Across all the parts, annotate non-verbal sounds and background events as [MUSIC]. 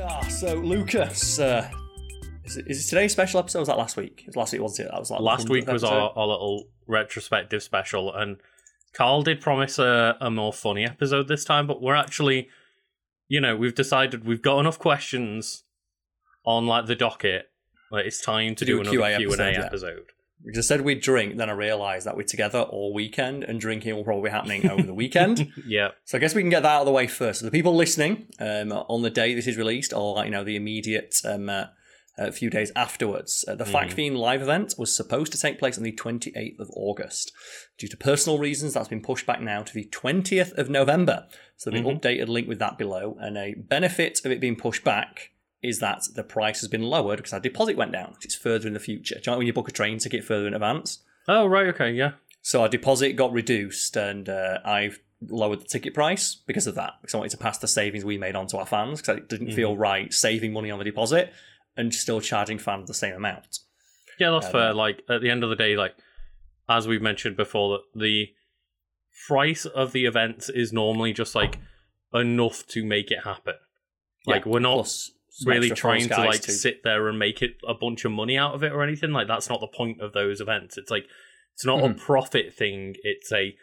Ah, so Lucas, uh, is, it, is it today's special episode? Or was that last week? It was last week, wasn't it? That was like Last week was our, our little retrospective special, and Carl did promise a, a more funny episode this time, but we're actually, you know, we've decided we've got enough questions on like the docket. Like it's time to, To do do, another QA Q and A episode, yeah. episode. Because I said we'd drink, then I realised that we're together all weekend, and drinking will probably be happening over the weekend. [LAUGHS] Yeah, So I guess we can get that out of the way first. So the people listening um, on the day this is released, or like, you know the immediate um, uh, a few days afterwards, uh, the Fact Fiend live event was supposed to take place on the 28th of August. Due to personal reasons, that's been pushed back now to the 20th of November. So there'll be an updated link with that below. And a benefit of it being pushed back is that the price has been lowered because our deposit went down. It's further in the future. Do you know when you book a train ticket further in advance? Oh right, okay, yeah. So our deposit got reduced, and uh, I've lowered the ticket price because of that. Because I wanted to pass the savings we made on to our fans because it didn't feel right saving money on the deposit and still charging fans the same amount. Yeah, that's Um, fair. Like at the end of the day, like as we've mentioned before, the price of the events is normally just like enough to make it happen. Like Yeah, we're not plus really trying to like too. sit there and make it a bunch of money out of it or anything. Like that's not the point of those events. It's like it's not Mm-hmm. a profit thing. It's a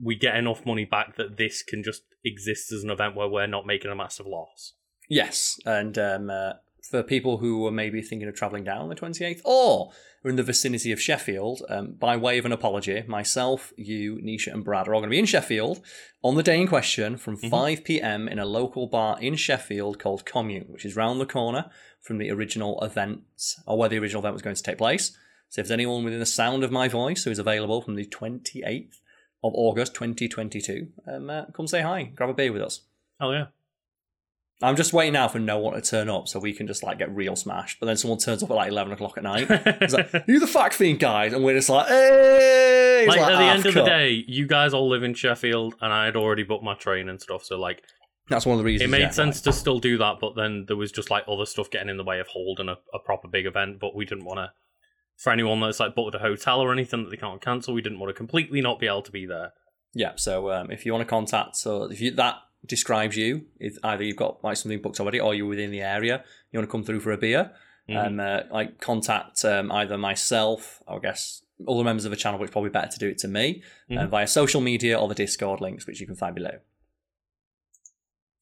we get enough money back that this can just exist as an event where we're not making a massive loss. Yes, and um, uh, for people who were maybe thinking of travelling down on the 28th or are in the vicinity of Sheffield, um, by way of an apology, myself, you, Nisha, and Brad are all going to be in Sheffield on the day in question from 5 pm in a local bar in Sheffield called Commune, which is round the corner from the original event or where the original event was going to take place. So if there's anyone within the sound of my voice who is available from the 28th of August 2022, um, uh, come say hi, grab a beer with us. Oh, yeah. I'm just waiting now for no one to turn up so we can just like get real smashed. But then someone turns up at like 11 o'clock at night. It's like, you the fact fiend guys? And we're just like, hey! It's like, at the half end of the day, you guys all live in Sheffield, and I had already booked my train and stuff. So like, That's one of the reasons. it made yeah, sense to still do that, but then there was just like other stuff getting in the way of holding a, a proper big event. But we didn't want to, for anyone that's like booked a hotel or anything that they can't cancel, we didn't want to completely not be able to be there. Yeah, so um, if you want to contact, so if you that describes you, if either you've got like something booked already or you're within the area, you want to come through for a beer, Mhm. um, uh, like contact um, either myself, or I guess other members of the channel, which probably better to do it to me, uh, Mhm. via social media or the Discord links, which you can find below.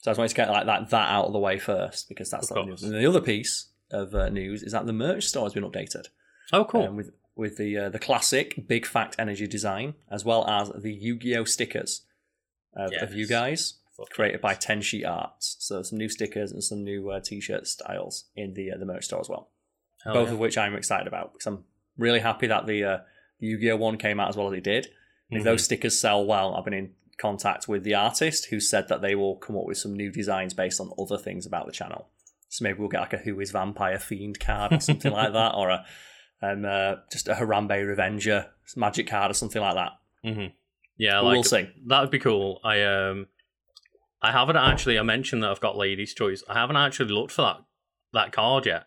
So I just wanted to get like that that out of the way first because that's like, and the other piece of uh, news is that the merch store has been updated Oh, cool. um, with with the uh, the classic Big Fact Energy design as well as the Yu-Gi-Oh stickers of, of you guys created by Ten Sheet Arts. So some new stickers and some new uh, t-shirt styles in the uh, the merch store as well. Hell Both yeah. of which I'm excited about because I'm really happy that the uh, Yu-Gi-Oh one came out as well as it did. And if those stickers sell well, I've been in contact with the artist who said that they will come up with some new designs based on other things about the channel. So maybe we'll get like a Who is Vampire Fiend card or something like that, or a um, uh, just a Harambe Revenger magic card or something like that. Mhm. Yeah, like we'll see. that would be cool. I um, I haven't actually. I mentioned that I've got Ladies' Choice. I haven't actually looked for that that card yet.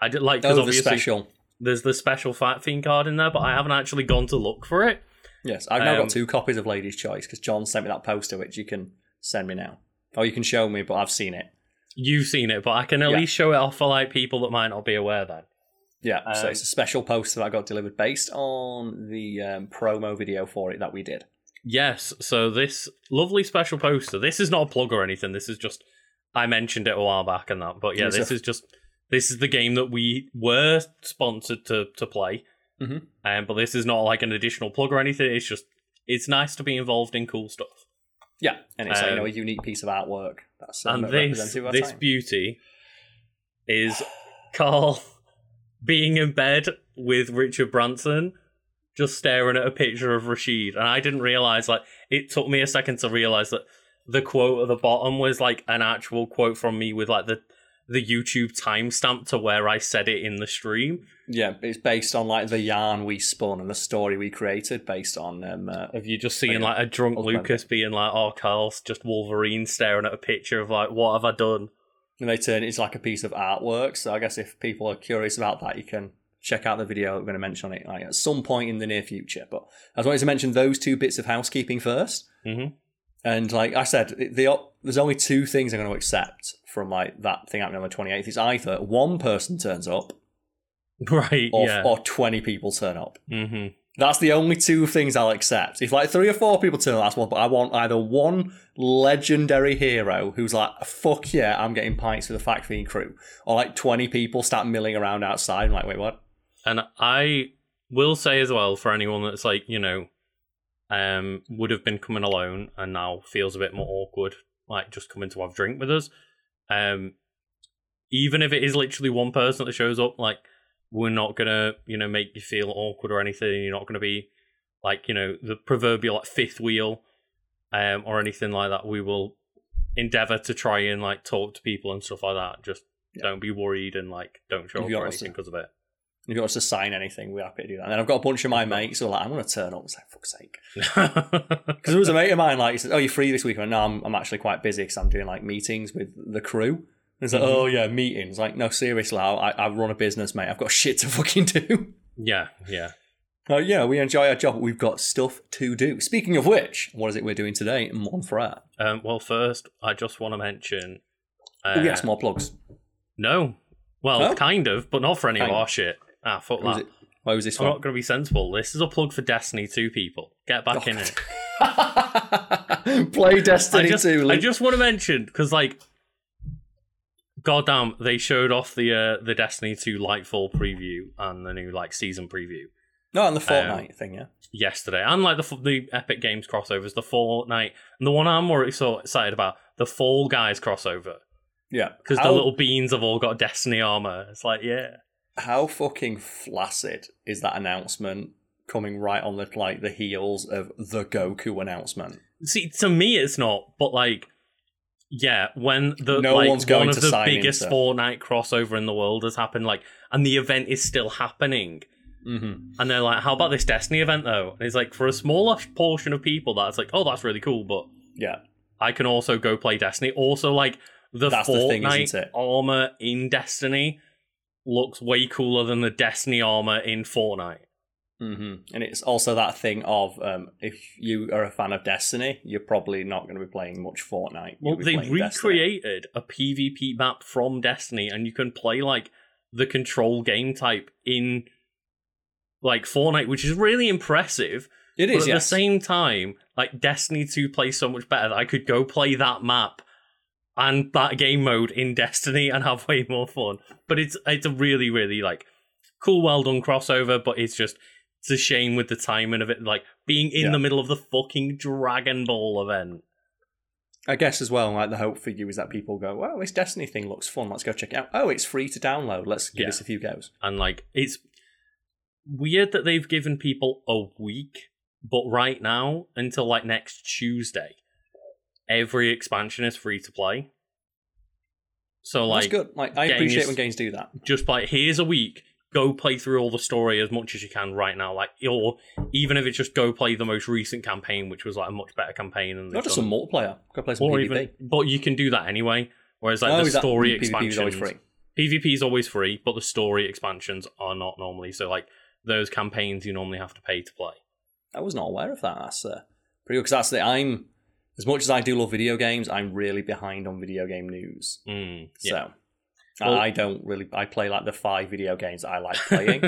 I did like because Oh, obviously special. there's the special Fact Fiend card in there, but I haven't actually gone to look for it. Yes, I've now Um, got two copies of Lady's Choice because John sent me that poster, which you can send me now. Or you can show me, but I've seen it. You've seen it, but I can at Yeah. least show it off for like people that might not be aware. Then Yeah, so Um, it's a special poster that I got delivered based on the um, promo video for it that we did. Yes, so this lovely special poster. This is not a plug or anything. This is just I mentioned it a while back and that, but yeah, this is just this is the game that we were sponsored to to play. Mhm. Um, but this is not like an additional plug or anything. It's just it's nice to be involved in cool stuff. Yeah, and it's like, you know Um, a unique piece of artwork. That's um, and this this time. beauty is Carl [LAUGHS] being in bed with Richard Branson, just staring at a picture of Rashid. And I didn't realize like it took me a second to realize that the quote at the bottom was like an actual quote from me with like the the YouTube timestamp to where I said it in the stream. Yeah, it's based on like the yarn we spun and the story we created based on um, uh, Of you just seen like a drunk. Lucas being like, "Oh, Carl's just Wolverine staring at a picture of like, what have I done?" and they turn it into like a piece of artwork. So I guess if people are curious about that, you can check out the video I'm going to mention on it like at some point in the near future. But I just wanted to mention those two bits of housekeeping first. Mhm. And like I said, the there's only two things I'm going to accept from like that thing happening on the 28th. It's either one person turns up [LAUGHS] Right. or, yeah. or 20 people turn up. hmm That's the only two things I'll accept. If like three or four people turn up, that's one. But I want either one legendary hero who's like, "Fuck yeah, I'm getting pints with the Fact Fiend crew," or like 20 people start milling around outside. and like, wait, what? And I will say as well for anyone that's like, you know, um, would have been coming alone and now feels a bit more awkward, like just coming to have a drink with us. Um, even if it is literally one person that shows up, like we're not gonna, you know, make you feel awkward or anything. You're not gonna be like, you know, the proverbial like fifth wheel, um, or anything like that. We will endeavor to try and like talk to people and stuff like that. Just Yeah. don't be worried and like don't show If up or anything because of it. If you want us to sign anything, we're happy to do that. And then I've got a bunch of my mates who are like, I'm going to turn up. It's like, fuck's sake. Because [LAUGHS] there was a mate of mine, like, he said, Oh, you're free this week? I went, No, I'm, I'm actually quite busy because I'm doing like meetings with the crew. And it's like, Mhm. Oh, yeah, meetings. Like, no, seriously, I, I run a business, mate. I've got [LAUGHS] shit to fucking do. yeah, yeah. Uh, yeah, we enjoy our job, we've got stuff to do. Speaking of which, what is it we're doing today in Montfrere? Um, well, first, I just want to mention. Uh, oh, yes, more plugs. No. Well, Oh? kind of, but not for any Kind of. our shit. Ah, fuck that. it, why was this I'm one? not going to be sensible. This is a plug for Destiny 2, people. Get back in it. [LAUGHS] Play I Destiny just, 2. I just want to mention, because, like, goddamn, they showed off the uh, the Destiny 2 Lightfall preview and the new, like, season preview No, on the Fortnite thing, yeah. yesterday. And, like, the, the Epic Games crossovers, the Fortnite, and the one I'm more so excited about, the Fall Guys crossover. Yeah. Because the little beans have all got Destiny armor. It's like, yeah. How fucking flaccid is that announcement coming right on the like the heels of the Goku announcement? See, to me, it's not, but like, yeah, when the No like one's going one of the biggest into- Fortnite crossover in the world has happened, like, and the event is still happening, Mm-hmm. and they're like, "How about this Destiny event though?" And it's like for a smaller portion of people, that's like, "Oh, that's really cool," but Yeah. I can also go play Destiny. Also, like the That's the Fortnite thing, isn't it? armor in Destiny looks way cooler than the Destiny armor in Fortnite. hmm And it's also that thing of um, if you are a fan of Destiny, you're probably not going to be playing much Fortnite. Well, You'll be they playing Destiny. recreated a PvP map from Destiny, and you can play like the control game type in like Fortnite, which is really impressive. It is. But at yes. the same time, like Destiny 2 plays so much better that I could go play that map and that game mode in Destiny and have way more fun. But it's it's a really, really like cool, well done crossover, but it's just it's a shame with the timing of it, like being in Yeah. the middle of the fucking Dragon Ball event. I guess as well, like the hope for you is that people go, "Well, this Destiny thing looks fun. Let's go check it out. Oh, it's free to download. Let's give Yeah. this a few goes." and like it's weird that they've given people a week but right now until like next tuesday every expansion is free to play so That's like good. Like I appreciate when games do that. just like here's a week go play through all the story as much as you can right now like or even if it's just go play the most recent campaign which was like a much better campaign and Not just some multiplayer. Go play some or PvP. even but you can do that anyway whereas like oh, the is that- story PvP is always free. PvP is always free, but the story expansions are not normally. So, like those campaigns, you normally have to pay to play. I was not aware of that. That's uh, pretty good because that's the I'm as much as I do love video games, I'm really behind on video game news. Mm, yeah. So Well- I don't really. I play like the five video games I like [LAUGHS] playing,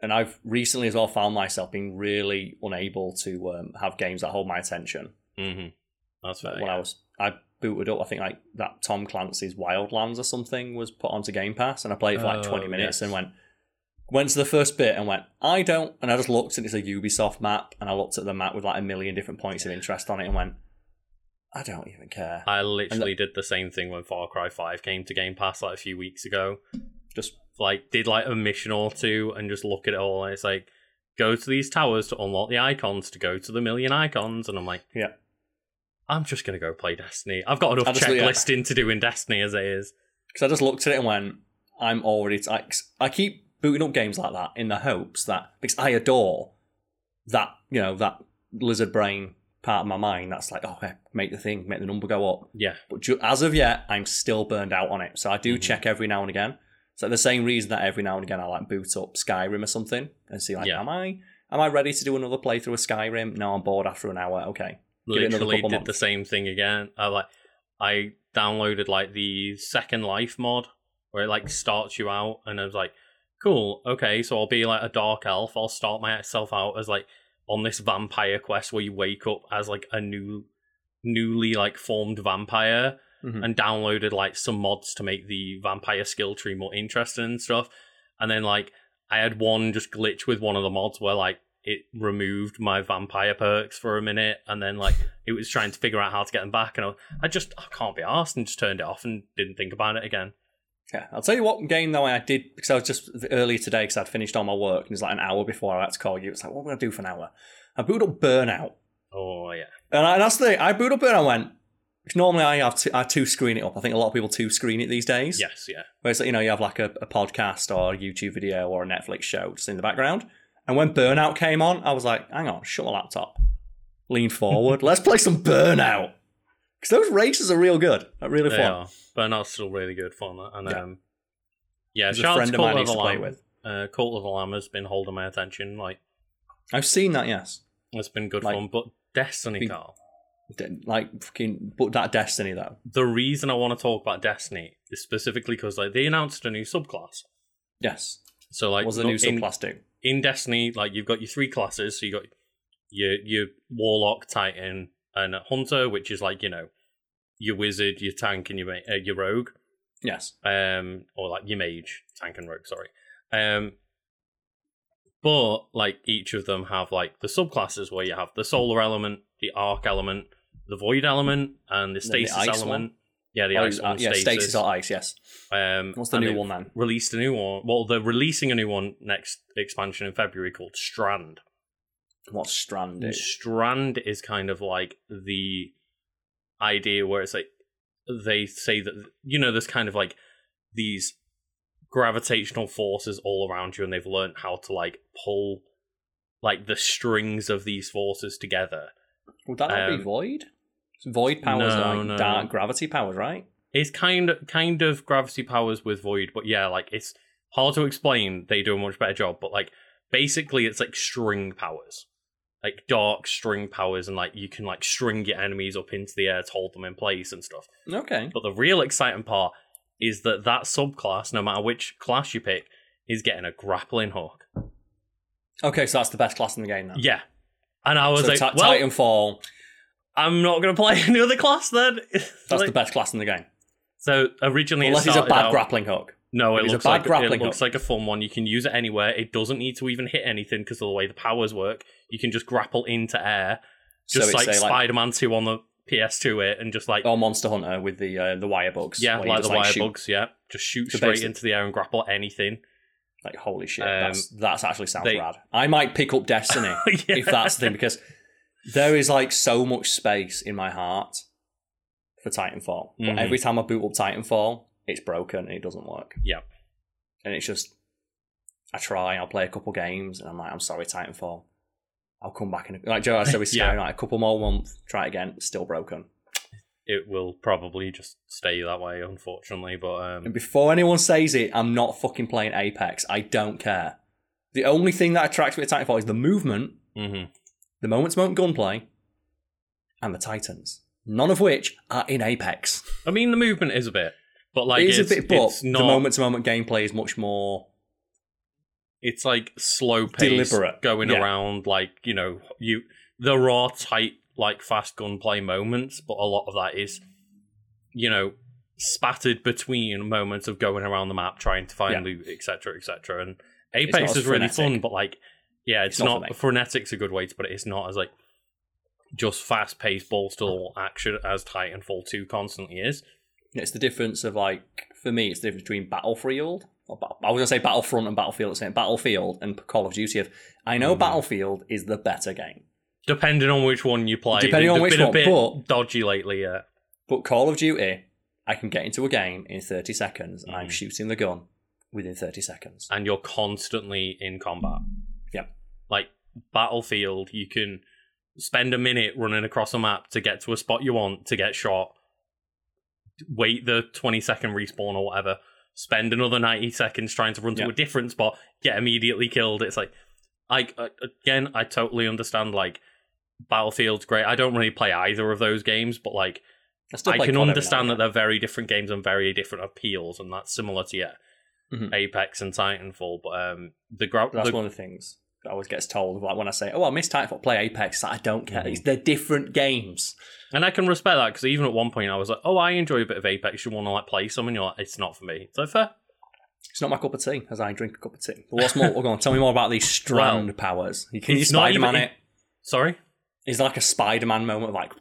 and I've recently as well found myself being really unable to um, have games that hold my attention. hmm That's fair. when yeah. I was I booted up, I think like that Tom Clancy's Wildlands or something was put onto Game Pass, and I played it for like Oh, twenty minutes yes. and went went to the first bit and went I don't, and I just looked and it's a Ubisoft map, and I looked at the map with like a million different points of interest on it and went I don't even care. I literally did the same thing when Far Cry Five came to Game Pass like a few weeks ago. Just Like, did like a mission or two and just look at it all, and it's like, go to these towers to unlock the icons to go to the million icons, and I'm like, Yeah. I'm just gonna go play Destiny. I've got enough I just- yeah. to do in Destiny as it is. because I just looked at it and went I'm already like I keep booting up games like that in the hopes that because I adore that you know that lizard brain part of my mind that's like oh yeah, make the thing make the number go up Yeah, But ju- as of yet, I'm still burned out on it. So I do Mhm. check every now and again. So the same reason that every now and again I like boot up Skyrim or something and see like, Yeah. am I am I ready to do another playthrough of Skyrim? No, I'm bored after an hour. Okay, Give it another literally did months. the same thing again. I like I downloaded like the Second Life mod where it like starts you out, and I was like, cool, okay, so I'll be like a dark elf. I'll start myself out as like on this vampire quest where you wake up as like a new, newly like formed vampire, Mhm. and downloaded like some mods to make the vampire skill tree more interesting and stuff. And then like I had one just glitch with one of the mods where like it removed my vampire perks for a minute, and then like it was trying to figure out how to get them back, and I, I just I can't be asked and just turned it off and didn't think about it again. Yeah, I'll tell you what game though I did because I was just earlier today because I'd finished all my work and it was like an hour before I had to call you. It's like, what am I gonna do for an hour? I booted up Burnout, Oh yeah, and, I, and that's the thing. I booted up Burnout. and went. Normally, I have to, I two screen it up. I think a lot of people two screen it these days. yes, yeah. where it's like, you know you have like a, a podcast or a YouTube video or a Netflix show just in the background. And when Burnout came on, I was like, hang on, shut the laptop, lean forward, [LAUGHS] let's play some Burnout because those races are real good, they're really They fun. are, but not still really good fun. And Yeah. um, yeah, a shout out friend to of mine Cult of the play Lamb. with. Uh, Cult of the Lamb has been holding my attention. Like I've seen that, yes. it's been good Like- fun, but Destiny, Be- Carl. D- Like fucking, but that Destiny though. the reason I want to talk about Destiny is specifically because like they announced a new subclass. Yes. So like What's the new in, subclass do? in Destiny, like you've got your three classes. So you got your your warlock, titan, and hunter, which is like you know your wizard, your tank, and your ma- uh, your rogue. Yes. Um, or like your mage, tank and rogue. Sorry. Um, but like each of them have like the subclasses where you have the solar element, the arc element, the void element, and the And the stasis element. Yeah, the Oh, ice uh, one. yeah, stasis. stasis or ice, yes. Um, What's the new one then? Released a new one. Well, they're releasing a new one next expansion in February called Strand. What's Strand? Is? Strand is kind of like the idea where it's like they say that you know there's kind of like these gravitational forces all around you, and they've learned how to like pull like the strings of these forces together. Would that not be um, void? Void powers no, are like no. dark gravity powers, right? It's kind of kind of gravity powers with void, but yeah, like it's hard to explain. They do a much better job, but like basically, it's like string powers, like dark string powers, and like you can like string your enemies up into the air to hold them in place and stuff. Okay. But the real exciting part is that that subclass, no matter which class you pick, is getting a grappling hook. Okay, so that's the best class in the game then. Yeah, and I was so like, Ti- well, Titanfall, I'm not going to play [LAUGHS] any other class then. [LAUGHS] that's Like- the best class in the game. So originally, Unless it's a bad out- grappling hook. No, it it's looks like it looks like a fun one. You can use it anywhere. It doesn't need to even hit anything because of the way the powers work. You can just grapple into air, just so like like Spider-Man Two on the PS2 it, and just like or Monster Hunter with the uh, the wire bugs. yeah, like just, the wire shoot- bugs. Yeah, just shoot So straight into the air and grapple anything. Like holy shit, Um, that's that's actually sounds they- rad. I might pick up Destiny [LAUGHS] Yeah. if that's the thing because there is like so much space in my heart for Titanfall. But Mhm. every time I boot up Titanfall, it's broken and it doesn't work. Yeah. And it's just I try, I'll play a couple games and I'm like, I'm sorry, Titanfall. I'll come back and like Joe [LAUGHS] I said with Yeah. Like a couple more months, try it again, still broken. it will probably just stay that way, unfortunately. But And um, before anyone says it, I'm not fucking playing Apex. I don't care. The only thing that attracts me to Titanfall is the movement, mhm. the moment to moment gunplay, and the Titans. None of which are in Apex. I mean, the movement is a bit, but like it is it's, a bit, but it's not. the moment to moment gameplay is much more. it's like slow pace Deliberate, going yeah. around like you know you there are tight like fast gunplay moments but a lot of that is you know spattered between moments of going around the map trying to find Yeah. loot etc etc and apex is really fun but like yeah it's, It's not not, frenetic's a good way to put it it's not as like just fast paced the wall action as titanfall 2 constantly is It's the difference of like for me, it's the difference between Battlefield. Or I was gonna say Battlefront and Battlefield. Same Battlefield and Call of Duty. Of I know Mhm. Battlefield is the better game, depending on which one you play Depending on which one, bit but- dodgy lately yeah but Call of Duty, I can get into a game in 30 seconds and I'm Mhm. shooting the gun within 30 seconds. and you're constantly in combat. Yep. Like Battlefield, you can spend a minute running across a map to get to a spot you want to get shot. Wait the 20 second respawn or whatever. Spend another 90 seconds trying to run to a different spot, get immediately killed. It's like I again, I totally understand like Battlefield's great. I don't really play either of those games, but like I, still I can understand that they're very different games and very different appeals, and that's similar to yeah, Mhm. Apex and Titanfall. But um, the, gra- That's the one of the things that always gets told. Like when I say, "Oh, I miss Titanfall, play Apex," I don't care. Mhm. They're different games. And I can respect that because even at one point I was like, oh, I enjoy a bit of Apex. You want to like play some, and you're like, it's not for me. So fair. It's not my cup of tea, as I drink a cup of tea. But what's more? go on, tell me more about these strand powers. You can you Spider-Man it? Sorry. It's like a Spider-Man moment of like,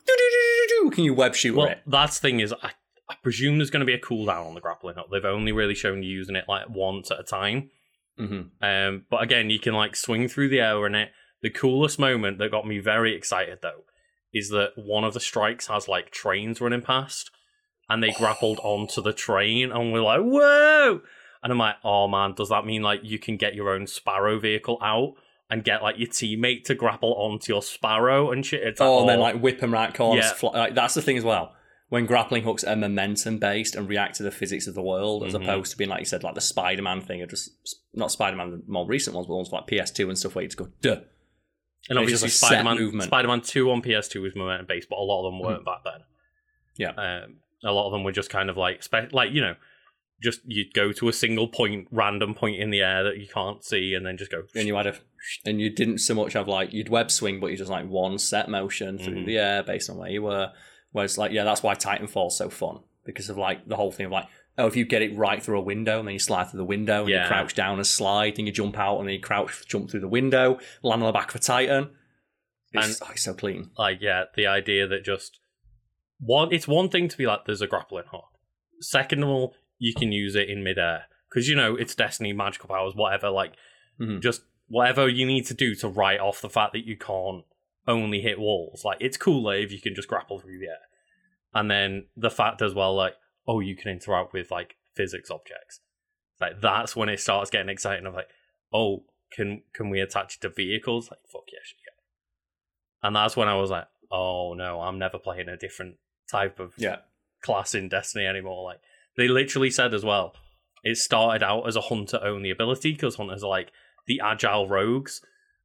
can you web shoot Well, it? that's the thing is, I, I presume there's going to be a cooldown on the grappling hook. They've only really shown you using it like once at a time. hmm Um, but again, you can like swing through the air in it. The coolest moment that got me very excited though is that one of the strikes has like trains running past, and they grappled [SIGHS] onto the train, and we're like, whoa! And I'm like, oh man, does that mean like you can get your own Sparrow vehicle out? And get like your teammate to grapple onto your sparrow and shit. It's like, Oh, and then oh, like whip them right corners. Yeah. Fly, like, that's the thing as well. When grappling hooks are momentum based and react to the physics of the world, as Mhm. opposed to being like you said, like the Spider-Man thing, or just not Spider-Man, the more recent ones, but ones like PS2 and stuff, where you just go, duh. And obviously, just a set Spider Man. Spider Man Two on PS2 was momentum based, but a lot of them weren't back then. Yeah. um, a lot of them were just kind of like, spe- like you know, just you'd go to a single point, random point in the air that you can't see, and then just go. And you had a, and you didn't so much have like you'd web swing, but you just like one set motion through Mhm. the air based on where you were. Whereas like yeah, that's why Titanfall's so fun because of like the whole thing of like oh if you get it right through a window and then you slide through the window and Yeah. you crouch down and slide and you jump out and then you crouch jump through the window land on the back of a Titan. It's, oh, it's so clean. like yeah, the idea that just one, it's one thing to be like, there's a grappling hook. Second of all, you can use it in midair because you know it's Destiny, magical powers, whatever. Like Mhm. just whatever you need to do to write off the fact that you can't only hit walls. Like it's cooler if you can just grapple through the air. And then the fact as well, like, oh, you can interact with like physics objects. Like that's when it starts getting exciting. Of like, oh, can can we attach it to vehicles? Like, fuck yes, can. And that's when I was like, oh no, I'm never playing a different type of Yeah. class in Destiny anymore. Like they literally said as well, it started out as a hunter only ability because hunters are like the agile rogues,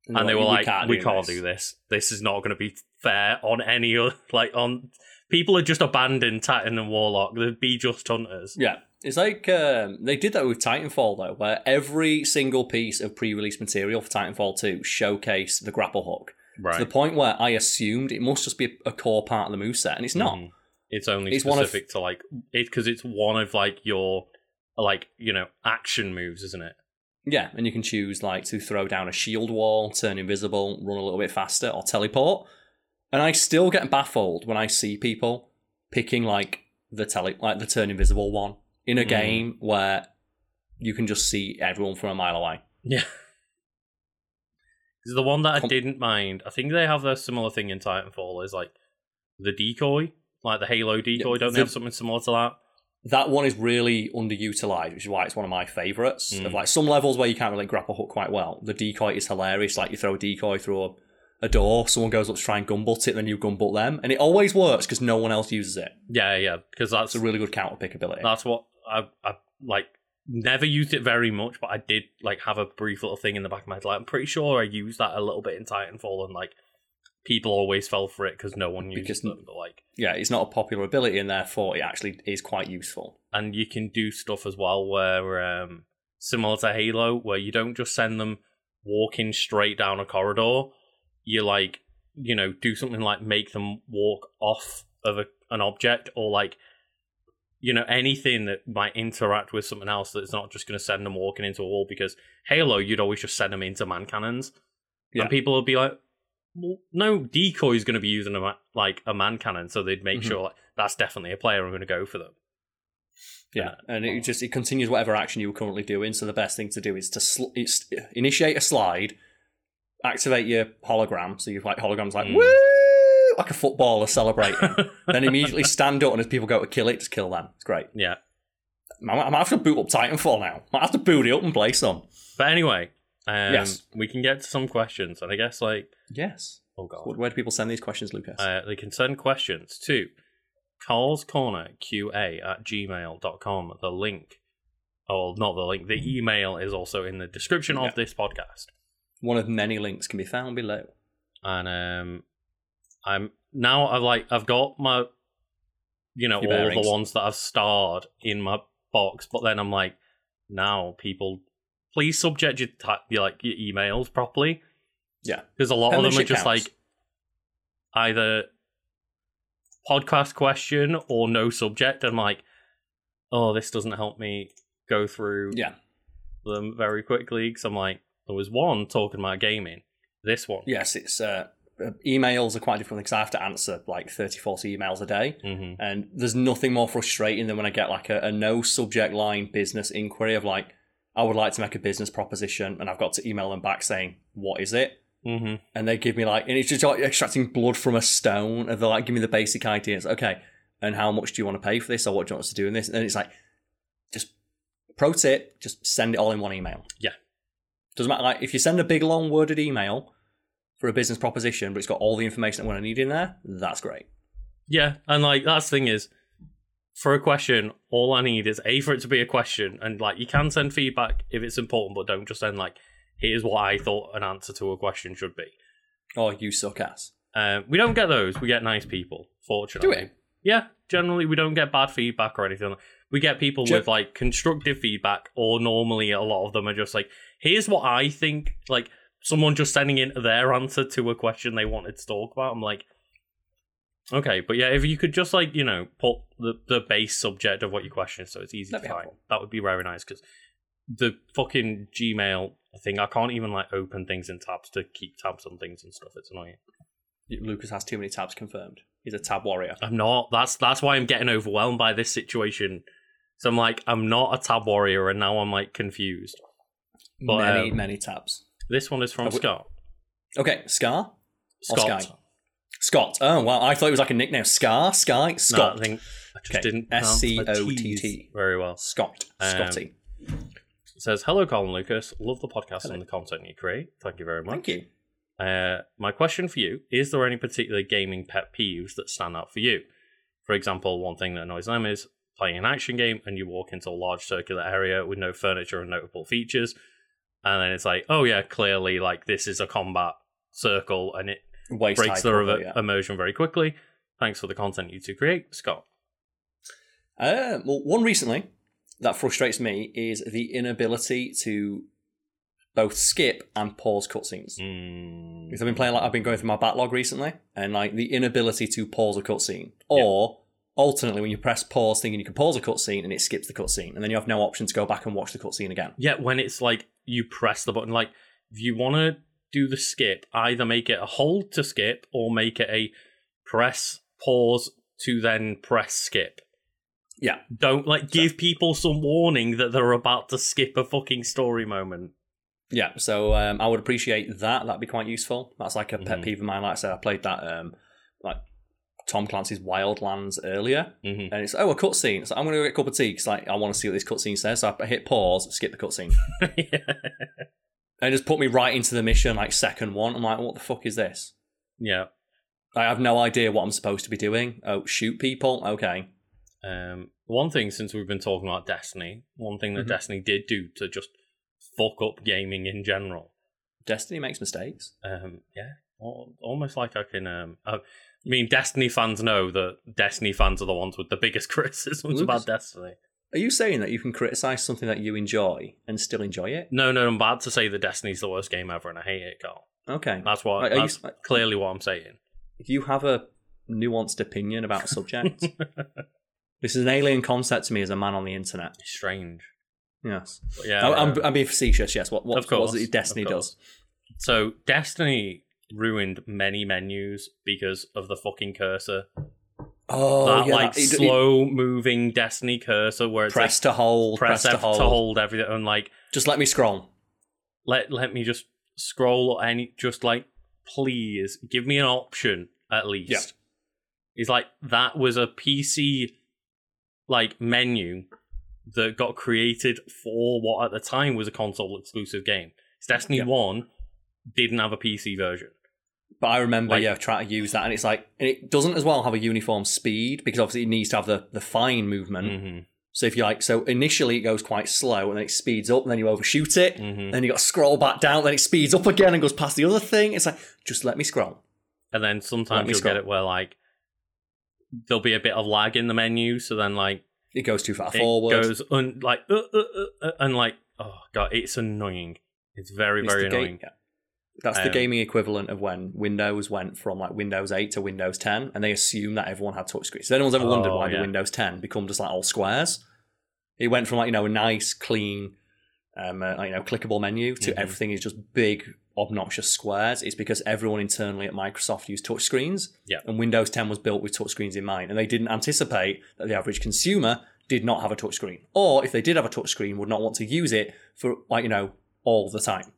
and they were like, we can't do this. This is not going to be fair on any like on people are just abandoned Titan and Warlock. They'd be just hunters. Yeah. It's like um, they did that with Titanfall though, where every single piece of pre-release material for Titanfall 2 showcased the grapple hook Right. to the point where I assumed it must just be a core part of the moveset, and it's not. Mhm. It's only It's one of- specific to like it because it's one of like your like you know action moves, isn't it? Yeah, and you can choose like to throw down a shield wall, turn invisible, run a little bit faster, or teleport. And I still get baffled when I see people picking like the tele like the turn invisible one in a Mm. game where you can just see everyone from a mile away. Yeah. Because the one that I Com- didn't mind, I think they have a similar thing in Titanfall, is like the decoy, like the Halo decoy. Yeah, Don't the- they have something similar to that? That one is really underutilized, which is why it's one of my favorites. Mm. Of like some levels where you can't really grapple hook quite well. The decoy is hilarious. Like you throw a decoy through a, a door, someone goes up to try and gunbutt it, then you gunbutt them, and it always works because no one else uses it. Yeah, yeah, because that's It's a really good counter pick ability. that's what I I like. Never used it very much, but I did like have a brief little thing in the back of my head. Like, I'm pretty sure I used that a little bit in Titanfall, and like people always fell for it because no one used Because- them. But like, yeah, it's not a popular ability, and therefore it actually is quite useful. and you can do stuff as well where um similar to Halo, where you don't just send them walking straight down a corridor. You like you know do something like make them walk off of a, an object or like you know anything that might interact with something else that's not just going to send them walking into a wall because halo you'd always just send them into man cannons Yeah. and people would be like well, no decoy is going to be using a ma- like a man cannon so they'd make Mhm. sure like that's definitely a player i'm going to go for them Yeah, and it just it continues whatever action you were currently doing. So the best thing to do is to sl- it's, initiate a slide, activate your hologram. So you've like holograms like Mm. woo, like a footballer celebrating. [LAUGHS] then immediately stand up, and as people go to kill it, just kill them. It's great. yeah I might have to boot up Titanfall now. I might have to boot it up and play some. but anyway um, Yes. we can get to some questions and i guess like Yes. oh god Where do people send these questions, Lucas? Uh, they can send questions to Carl's Corner QA at gmail.com. The link, oh, not the link, the email is also in the description Yeah. of this podcast. One of many links can be found below. And um, I'm now I've like I've got my you know Your all bearings. the ones that I've starred in my box. But then I'm like, now people, please subject your, ta- your like your emails properly. Yeah. because a lot of them are just counts. like either podcast question or no subject. I'm like, oh, this doesn't help me go through Yeah. them very quickly because I'm like, there was one talking about gaming. This one, Yes, it's uh, uh, emails are quite different because I have to answer like 30, 40 emails a day. hmm And there's nothing more frustrating than when I get like a, a no subject line business inquiry of like, I would like to make a business proposition, and I've got to email them back saying, What is it? hmm And they give me like, and it's just like extracting blood from a stone, and they're like, Give me the basic ideas. Okay, and how much do you want to pay for this, or what do you want us to do in this? And it's like, just pro tip, just send it all in one email. Yeah. Doesn't matter. Like, if you send a big long worded email for a business proposition, but it's got all the information that I want to need in there, that's great. Yeah, and like that's the thing is, for a question, all I need is a for it to be a question, and like you can send feedback if it's important, but don't just send like, here's what I thought an answer to a question should be. Oh, you suck ass. Um, we don't get those. We get nice people, fortunately. Do it. Yeah, generally we don't get bad feedback or anything. We get people Gen- with like constructive feedback, or normally a lot of them are just like, here's what I think. Like someone just sending in their answer to a question they wanted to talk about. I'm like, okay, but yeah, if you could just like you know put the the base subject of what your question is, so it's easy That'd to find. helpful. That would be very nice because the fucking Gmail thing, I can't even like open things in tabs to keep tabs on things and stuff. It's annoying. Lucas has too many tabs confirmed. He's a tab warrior. I'm not. That's that's why I'm getting overwhelmed by this situation. So I'm like, I'm not a tab warrior, and now I'm like confused. But, many, um, many tabs. This one is from Have we- Scott. Okay, Scar? Scott. Sky? Scott. Oh, wow. I thought it was like a nickname. Scar? Sky? No, Scott. I think I just Okay, didn't S-C-O-T-T. Very well. Scott. Um, Scotty. It says, "Hello, Colin Lucas. Love the podcast Hello. and the content you create. Thank you very much. Thank you. Uh, my question for you is there any particular gaming pet peeves that stand out for you? For example, one thing that annoys them is playing an action game and you walk into a large circular area with no furniture and notable features. And then it's like, oh, yeah, clearly, like, this is a combat circle and it breaks the yeah. immersion very quickly. Thanks for the content you two create, Scott. Uh, well, one recently that frustrates me is the inability to both skip and pause cutscenes. Mm. Because I've been playing, like I've been going through my backlog recently, and like the inability to pause a cutscene, or alternately when you press pause, thinking you can pause a cutscene and it skips the cutscene, and then you have no option to go back and watch the cutscene again. Yeah, when it's like you press the button, like if you want to do the skip, either make it a hold to skip or make it a press pause to then press skip. Yeah, Don't like give people some warning that they're about to skip a fucking story moment. yeah. So um, I would appreciate that. That'd be quite useful. That's like a pet Mhm. peeve of mine. Like I said, I played that um, like Tom Clancy's Wildlands earlier, hmm and it's oh a cutscene. So I'm gonna go get a cup of tea because like I want to see what this cutscene says. So I hit pause, skip the cutscene. [LAUGHS] yeah. and it just put me right into the mission, like second one. I'm like, what the fuck is this? yeah. I have no idea what I'm supposed to be doing. Oh, shoot people? Okay. Um, one thing since we've been talking about Destiny, one thing that Mhm. Destiny did do to just fuck up gaming in general Destiny makes mistakes. Um, yeah, almost like I can. Um, I mean, Destiny fans know that Destiny fans are the ones with the biggest [LAUGHS] criticisms Lucas- about Destiny. Are you saying that you can criticize something that you enjoy and still enjoy it? No, no, I'm about to say that Destiny's the worst game ever, and I hate it, Carl. Okay. That's what. You- that's clearly what I'm saying. If you have a nuanced opinion about [LAUGHS] a subject. [LAUGHS] this is an alien concept to me as a man on the internet. It's strange. Yes. But yeah, I- I'm, um, I'm being facetious. Yes. What what, of course, what Destiny does? So Destiny ruined many menus because of the fucking cursor. Oh, that yeah. like that- it- it- slow moving Destiny cursor where it's press like to hold. press, Press, F to hold. everything and like Just let me scroll. let let me just scroll or any just like please give me an option at least. Yeah. He's like that was a PC like menu that got created for what at the time was a console exclusive game. It's Destiny Yeah. 1 didn't have a PC version. But I remember, Like- yeah, trying to use that, and it's like and it doesn't as well have a uniform speed because obviously it needs to have the the fine movement. Mm-hmm. So if you like, so initially it goes quite slow, and then it speeds up, and then you overshoot it, Mm-hmm. then you got to scroll back down, then it speeds up again and goes past the other thing. It's like just let me scroll. And then sometimes you'll scroll. get it where like there'll be a bit of lag in the menu, so then like It goes too far forward. it forward. goes un- like uh, uh, uh, uh, and like oh god, it's annoying. It's very It's very annoying. yeah. That's the Um, gaming equivalent of when Windows went from like Windows 8 to Windows 10, and they assumed that everyone had touchscreens. So anyone's ever wondered Oh, why the yeah. Windows 10 become just like all squares? It went from like you know a nice, clean, um, uh, like, you know, clickable menu to Mhm. everything is just big, obnoxious squares. It's because everyone internally at Microsoft used touchscreens, Yeah. and Windows 10 was built with touchscreens in mind, and they didn't anticipate that the average consumer did not have a touchscreen, or if they did have a touchscreen, would not want to use it for like you know all the time.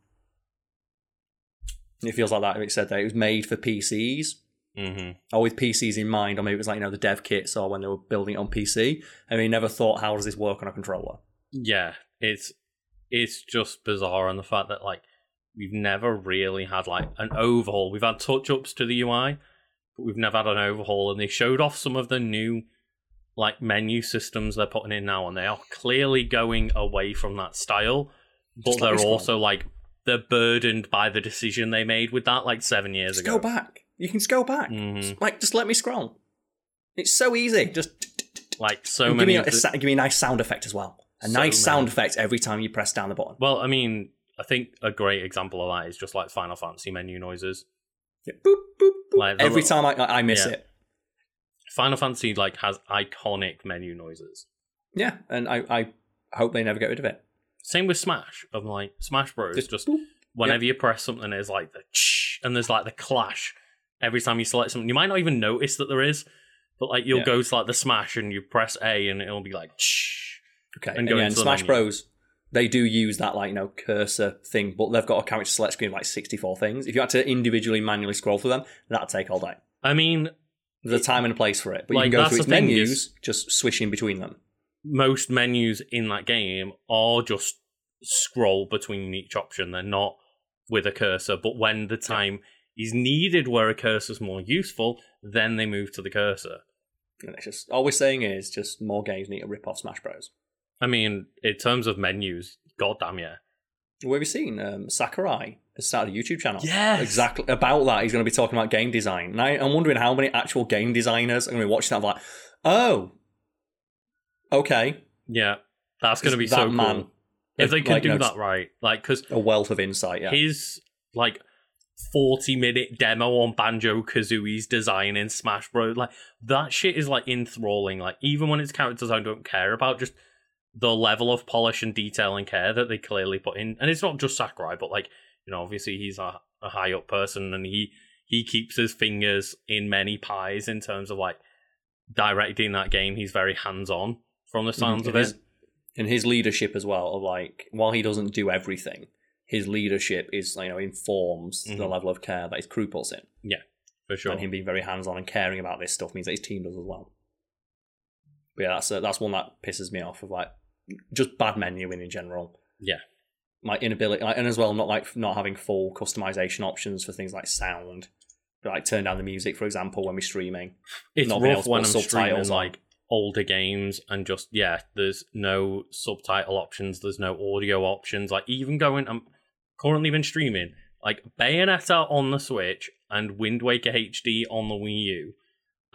It feels like that. It said that it was made for PCs, hmm or with PCs in mind, or maybe it was like you know the dev kits, or when they were building it on PC, I mean, never thought, how does this work on a controller? Yeah, it's it's just bizarre, and the fact that like we've never really had like an overhaul. We've had touch ups to the UI, but we've never had an overhaul. And they showed off some of the new like menu systems they're putting in now, and they are clearly going away from that style. But me they're also like they're burdened by the decision they made with that like seven years Just ago. go back. You can just go back. Mhm. Like, just let me scroll. It's so easy. Just Like so give many. me a, of the- sa- give me a nice sound effect as well. A So nice sound effect every time you press down the button. well, I mean, I think a great example of that is just like Final Fantasy menu noises. Yeah, boop, boop, boop. Like every little- time I, I miss Yeah. it. Final Fantasy like has iconic menu noises. Yeah, and I, I hope they never get rid of it. Same with Smash. Of like Smash Bros. Just, boop. whenever you press something, there's like the ch and there's like the clash every time you select something. You might not even notice that there is, but like you'll Yeah. go to like the Smash and you press A and it'll be like ch. Okay, and and go again, into the Smash menu. Bros. They do use that like you know cursor thing, but they've got a character select screen of like sixty four things. If you had to individually manually scroll through them, that'd take all day. I mean, There's a time and a place for it, but Like, you can go through its menus, is- just swishing between them. Most menus in that game are just scroll between each option. They're not with a cursor, but when the time is needed where a cursor is more useful, then they move to the cursor. And it's just all we're saying is just more games need to rip off Smash Bros. I mean, in terms of menus, goddamn yeah. Where have you seen um, Sakurai has started a YouTube channel? Yes. exactly about that. He's going to be talking about game design, and I, I'm wondering how many actual game designers are going to be watching that. be Like, oh, okay, Yeah, that's going to be That so cool. man, if they can like, do that right, like because a wealth of insight. Yeah, his like forty minute demo on Banjo Kazooie's design in Smash Bros. Like that shit is like enthralling. Like even when it's characters I don't care about, just the level of polish and detail and care that they clearly put in. And it's not just Sakurai, but like you know, obviously he's a, a high up person and he he keeps his fingers in many pies in terms of like directing that game. He's very hands on from the sounds and of his, it. and his leadership as well. Of like, while he doesn't do everything, his leadership is you know informs the Mhm. level of care that his crew puts in, Yeah, For sure. and him being very hands on and caring about this stuff means that his team does as well. But yeah, that's uh, that's one that pisses me off of like just bad menuing in general. Yeah. my inability, like, and as well, not like not having full customization options for things like sound, like turn down the music, for example, when we're streaming. it's not rough when I'm streaming subtitles on. like older games and just yeah, there's no subtitle options, there's no audio options. Like even going, I'm currently been streaming like Bayonetta on the Switch and Wind Waker HD on the Wii U,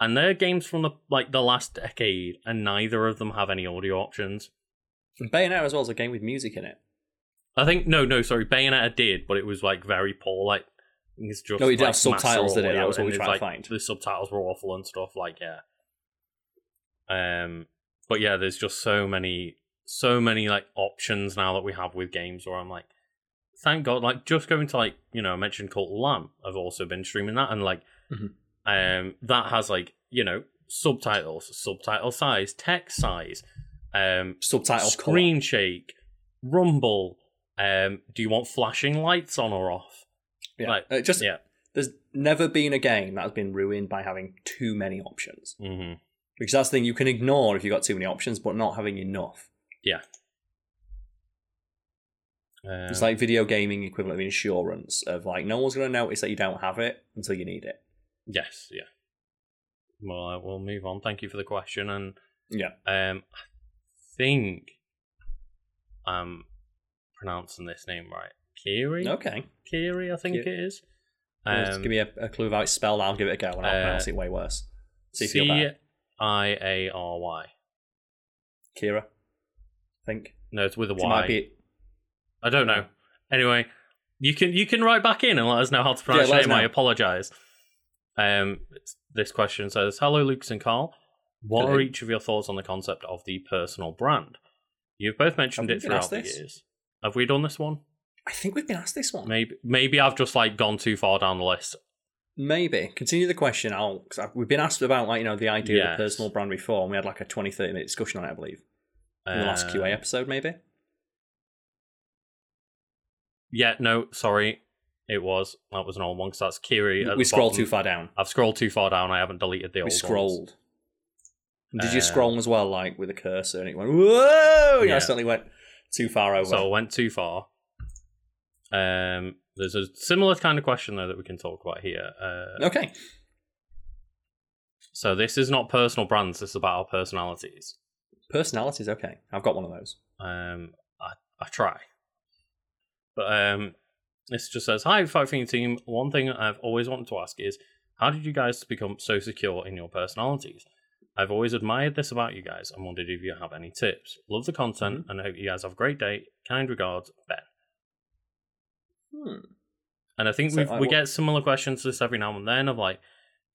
and they're games from the like the last decade, and neither of them have any audio options. And Bayonetta as well is a game with music in it. I think no, no, sorry, Bayonetta did, but it was like very poor. Like it's just No, it did like, have subtitles, did it? That was what we tried to find. The subtitles were awful and stuff. Like yeah, um, but yeah, there's just so many, so many like options now that we have with games where I'm like, thank God, like just going to like you know I mentioned Cult of Lamb. I've also been streaming that and like, Mhm. um, that has like you know subtitles, subtitle size, text size, um, Subtitle screen shake, rumble. Um, do you want flashing lights on or off? Yeah, like, Uh, just yeah. there's never been a game that has been ruined by having too many options. Mm-hmm. Because that's the thing you can ignore if you've got too many options, but not having enough. Yeah. Um, It's like video gaming equivalent of insurance of like no one's going to notice that you don't have it until you need it. yes, yeah. Well, uh, we'll move on. Thank you for the question, and Yeah. um, I think I'm pronouncing this name right. Kiri, Okay. Kiri, I think Ki- it is. Well, just Um, give me a, a clue of how it's spelled. I'll give it a go, and I'll uh, pronounce it way worse. See if you're better. I A R Y. Kira, I think. No, it's with a It might be. I don't know. Anyway, you can you can write back in and let us know how to pronounce Yeah, your name. I apologize. Um, it's- this question says, "Hello, Lucas and Carl. What Hello. are each of your thoughts on the concept of the personal brand? You've both mentioned Have it throughout the this? years. Have we done this one? I think we've been asked this one. Maybe maybe I've just like gone too far down the list. Maybe. Continue the question. I'll, cause I've, we've been asked about like you know the idea Yes. of personal brand before, and we had like a 20, 30 minute discussion on it, I believe, in the last Uh, QA episode, maybe. Yeah, no, sorry, it was that was an old one because that's Kiri. we scrolled bottom. too far down. I've scrolled too far down. I haven't deleted the old We ones. scrolled. And Did you Uh, scroll as well, like with a cursor, and it went whoa? Yeah. I certainly went too far over. So I went too far. Um, there's a similar kind of question though that we can talk about here. Uh, okay, So this is not personal brands. This is about our personalities. personalities. Okay, I've got one of those. Um, I, I try, but um, this just says, "Hi, Fact Fiend team. One thing I've always wanted to ask is, how did you guys become so secure in your personalities? I've always admired this about you guys and wondered if you have any tips. Love the content and I hope you guys have a great day. Kind regards, Ben." Hmm. And I think So we we get similar questions to this every now and then of like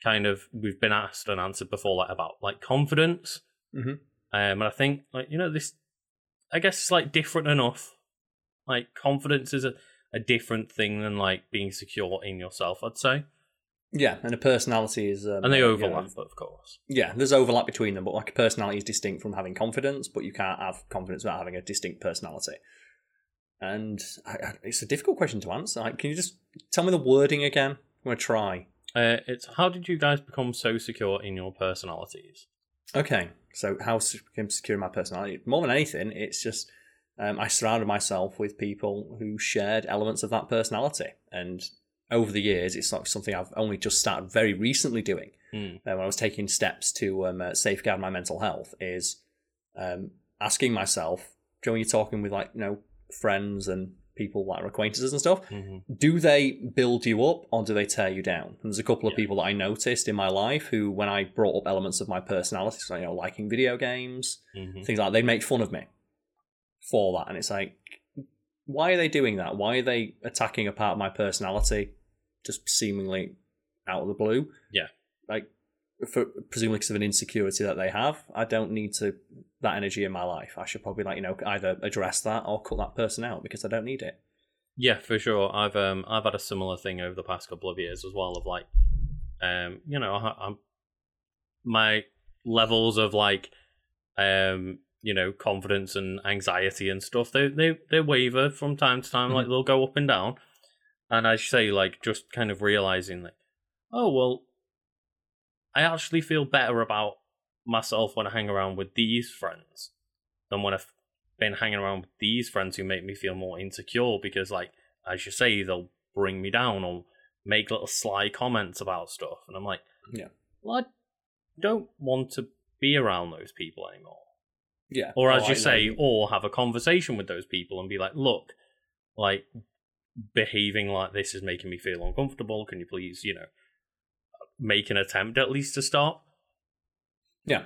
kind of we've been asked and answered before like about like confidence. Mhm. Um, and I think like you know this, I guess it's like different enough. Like confidence is a, a different thing than like being secure in yourself. I'd say, Yeah, and a personality is, um, and they you know, overlap, of course. yeah, there's overlap between them, but like a personality is distinct from having confidence, but you can't have confidence without having a distinct personality. And I, I, it's a difficult question to answer. Like, can you just tell me the wording again? I'm gonna try. Uh, it's how did you guys become so secure in your personalities? Okay, so how became secure in my personality? More than anything, it's just um, I surrounded myself with people who shared elements of that personality, and over the years, it's not something I've only just started very recently doing. Hmm. uh, when I was taking steps to um, uh, safeguard my mental health is um, asking myself, Joe, when you're talking with like you know friends and people like acquaintances and stuff, hmm do they build you up or do they tear you down? And there's a couple of Yeah. people that I noticed in my life who, when I brought up elements of my personality, so you know, liking video games, hmm things like that, they make fun of me for that, and it's like, why are they doing that? Why are they attacking a part of my personality, just seemingly out of the blue? Yeah. like for presumably because of an insecurity that they have. I don't need to that energy in my life. I should probably like you know either address that or cut that person out because I don't need it. Yeah, for sure. I've um I've had a similar thing over the past couple of years as well. Of like, um, you know, I, I'm my levels of like, um, you know, confidence and anxiety and stuff. They they they waver from time to time. Like they'll go up and down. And I say like just kind of realizing like, oh well, I actually feel better about myself when I hang around with these friends than when I've been hanging around with these friends who make me feel more insecure because, like, as you say, they'll bring me down or make little sly comments about stuff. And I'm like, Yeah. well, I don't want to be around those people anymore. Yeah, Or as oh, I you know say, or have a conversation with those people and be like, look, like, behaving like this is making me feel uncomfortable. Can you please, you know, make an attempt at least to stop? Yeah.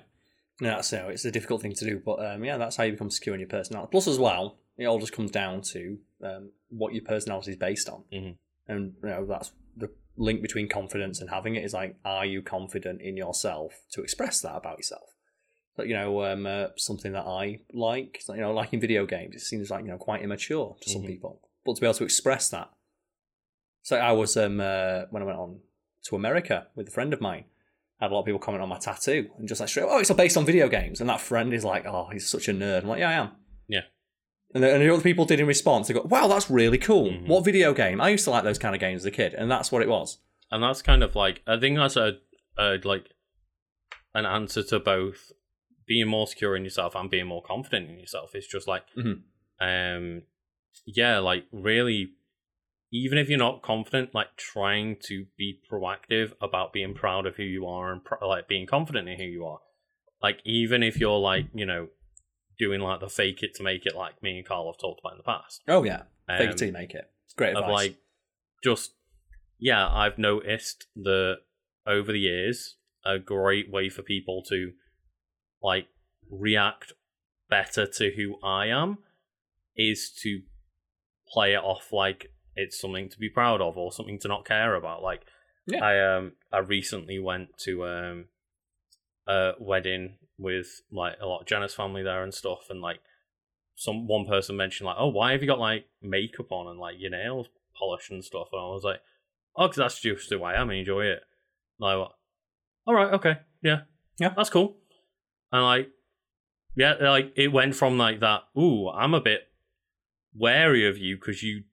Yeah, so it's a difficult thing to do, but um, yeah, that's how you become secure in your personality. Plus, as well, it all just comes down to um, what your personality is based on, Mhm. and you know that's the link between confidence and having it is like, are you confident in yourself to express that about yourself? But you know, um, uh, something that I like, you know, liking video games, it seems like you know quite immature to some Mhm. people, but to be able to express that. So I was um uh, when I went on to America with a friend of mine I had a lot of people comment on my tattoo and just like straight, oh, it's all based on video games. And that friend is like, oh, he's such a nerd. I'm like, yeah, I am. Yeah. And the, and the other people did in response, they go, wow, that's really cool. Mhm. What video game? I used to like those kind of games as a kid, and that's what it was. and that's kind of like I think that's a, a like an answer to both being more secure in yourself and being more confident in yourself. It's just like, Mhm. um, yeah, like really, even if you're not confident, like trying to be proactive about being proud of who you are and pr- like being confident in who you are. Like even if you're like you know doing like the fake it to make it, like me and Carl have talked about in the past. Oh, yeah. Fake Um, it till you make it. It's great of advice. like just yeah i've noticed that over the years a great way for people to like react better to who I am is to play it off like it's something to be proud of or something to not care about. Like Yeah. I um I recently went to um a wedding with like a lot of Jenna's family there and stuff and like some one person mentioned like, oh, why have you got like makeup on and like your nails polished and stuff? And I was like, oh, because that's just who I am and enjoy it. Like, all right, okay, yeah, Yeah. that's cool. And like, yeah, like it went from like that. Ooh, I'm a bit wary of you because you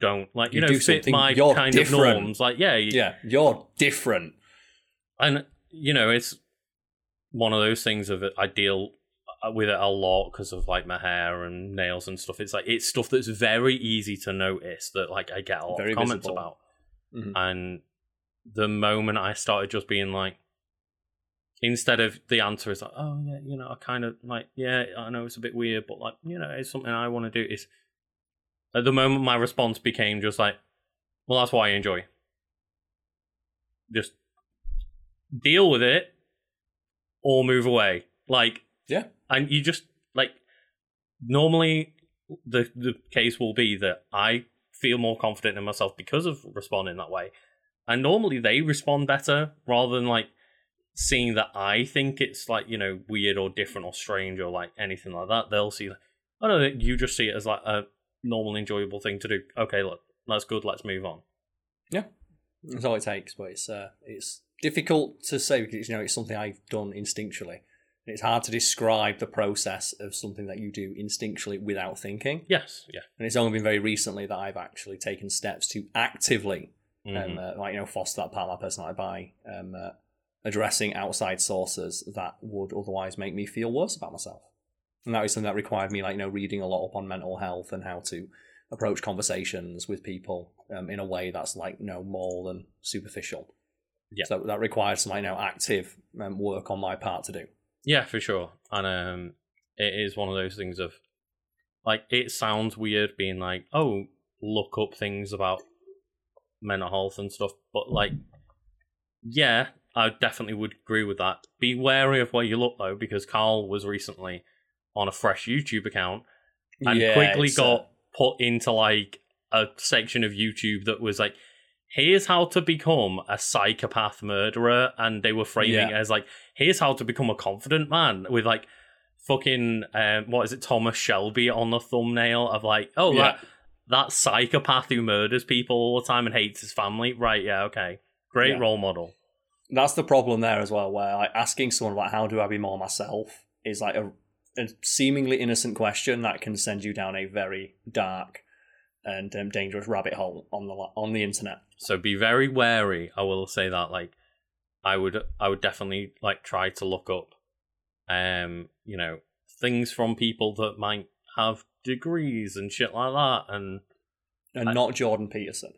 don't like you, You know fit my kind different. of norms. Like, yeah, you, Yeah, you're different. and you know it's one of those things of i deal uh, with it a lot because of like my hair and nails and stuff it's like it's stuff that's very easy to notice that like i get a lot Very of comments visible. about Mhm. and the moment i started just being like instead of the answer is like oh yeah you know i kind of like yeah i know it's a bit weird but like you know it's something i want to do is at the moment my response became just like well that's what i enjoy. Just deal with it or move away. Like Yeah. and you just like normally the the case will be that i feel more confident in myself because of responding that way. And normally they respond better rather than like seeing that i think it's like you know weird or different or strange or like anything like that. They'll see like, oh no you just see it as like a normal enjoyable thing to do okay look that's good let's move on Yeah, That's all it takes, but it's uh, it's difficult to say because you know it's something I've done instinctually. And it's hard to describe the process of something that you do instinctually without thinking. yes yeah And it's only been very recently that I've actually taken steps to actively, Mhm. um, uh, like you know, foster that part of my personality by um, uh, addressing outside sources that would otherwise make me feel worse about myself. And that is something that required me, like you know, reading a lot up on mental health and how to approach conversations with people um, in a way that's like you no more than superficial. Yeah. So that requires some like you know active um, work on my part to do. Yeah, for sure. And um it is one of those things of like it sounds weird being like, oh, look up things about mental health and stuff, but like yeah, I definitely would agree with that. Be wary of where you look though, because Carl was recently on a fresh YouTube account and Yeah, quickly uh, got put into like a section of YouTube that was like, here's how to become a psychopath murderer, and they were framing it Yeah. as like, here's how to become a confident man with like fucking um, what is it, Thomas Shelby on the thumbnail of like, oh Yeah. that that psychopath who murders people all the time and hates his family, right? Yeah, okay, great Yeah. role model. that's the problem there as well where like asking someone about how do i be more myself is like a, a seemingly innocent question that can send you down a very dark and um, dangerous rabbit hole on the on the internet So be very wary. I will say that. Like, I would, I would definitely like try to look up, um, you know, things from people that might have degrees and shit like that. And and I- not jordan peterson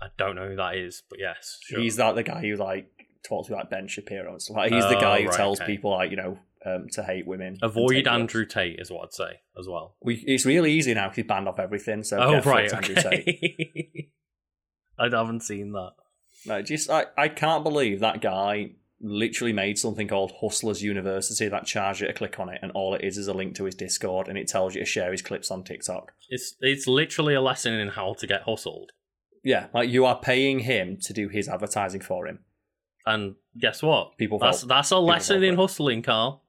I don't know who that is, but yes, sure. he's that the guy who like talks to like ben shapiro and stuff like he's the Oh, guy who right, tells okay. people like you know um, to hate women and avoid drugs. Andrew Tate is what I'd say as well. we, it's really easy now because he's banned off everything so oh right, fucked, Andrew Tate. okay. [LAUGHS] I haven't seen that. No, just I, I can't believe that guy literally made something called Hustlers University that charges you to click on it, and all it is is a link to his Discord, and it tells you to share his clips on TikTok. It's it's literally a lesson in how to get hustled. Yeah, like you are paying him to do his advertising for him. And guess what? People That's vote. that's a lesson in hustling, Carl.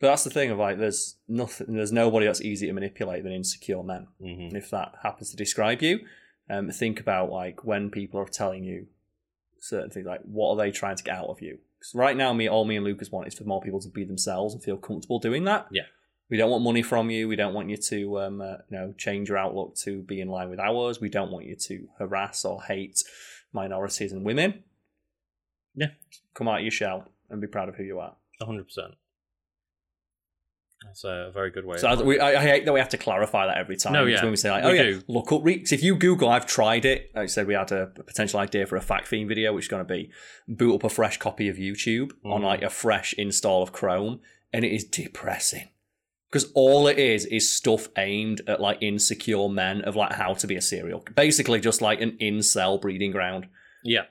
But that's the thing of like, there's nothing, there's nobody that's easy to manipulate than insecure men. hmm And if that happens to describe you, um, think about like when people are telling you certain things, like what are they trying to get out of you? 'Cause right now, me, all me and Lucas want is for more people to be themselves and feel comfortable doing that. Yeah. We don't want money from you. We don't want you to, um, uh, you know, change your outlook to be in line with ours. We don't want you to harass or hate minorities and women. Yeah. Come out of your shell and be proud of who you are. hundred percent. That's a very good way. So I, we, I I hate that we have to clarify that every time. No, yeah, when we say like, we oh yeah, do. look up. Re- 'cause if you Google, I've tried it. Like I said, we had a potential idea for a Fact Fiend video, which is going to be boot up a fresh copy of YouTube on Mm. like a fresh install of Chrome, and it is depressing because all it is is stuff aimed at like insecure men of like how to be a serial, basically just like an incel breeding ground yeah.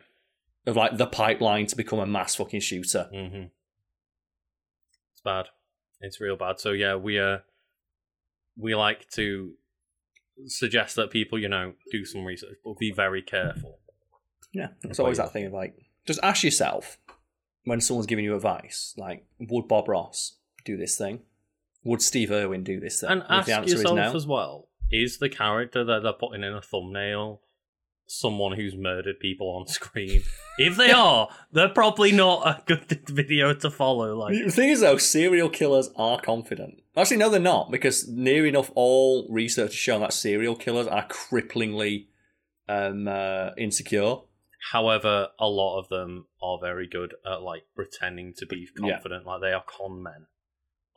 of like the pipeline to become a mass fucking shooter. Mm-hmm. It's bad. It's real bad. So yeah, we uh we like to suggest that people, you know, do some research, but be very careful. Yeah, it's always that thing of like, just ask yourself when someone's giving you advice, like, would Bob Ross do this thing? Would Steve Irwin do this thing? And If ask the answer is yourself no, as well: Is the character that they're putting in a thumbnail someone who's murdered people on screen? if they [LAUGHS] are, they're probably not a good [LAUGHS] video to follow. Like, The thing is, though, serial killers are confident. Actually, no, they're not, because near enough all research has shown that serial killers are cripplingly um, uh, insecure. however, a lot of them are very good at like pretending to be Yeah. confident. Like they are con men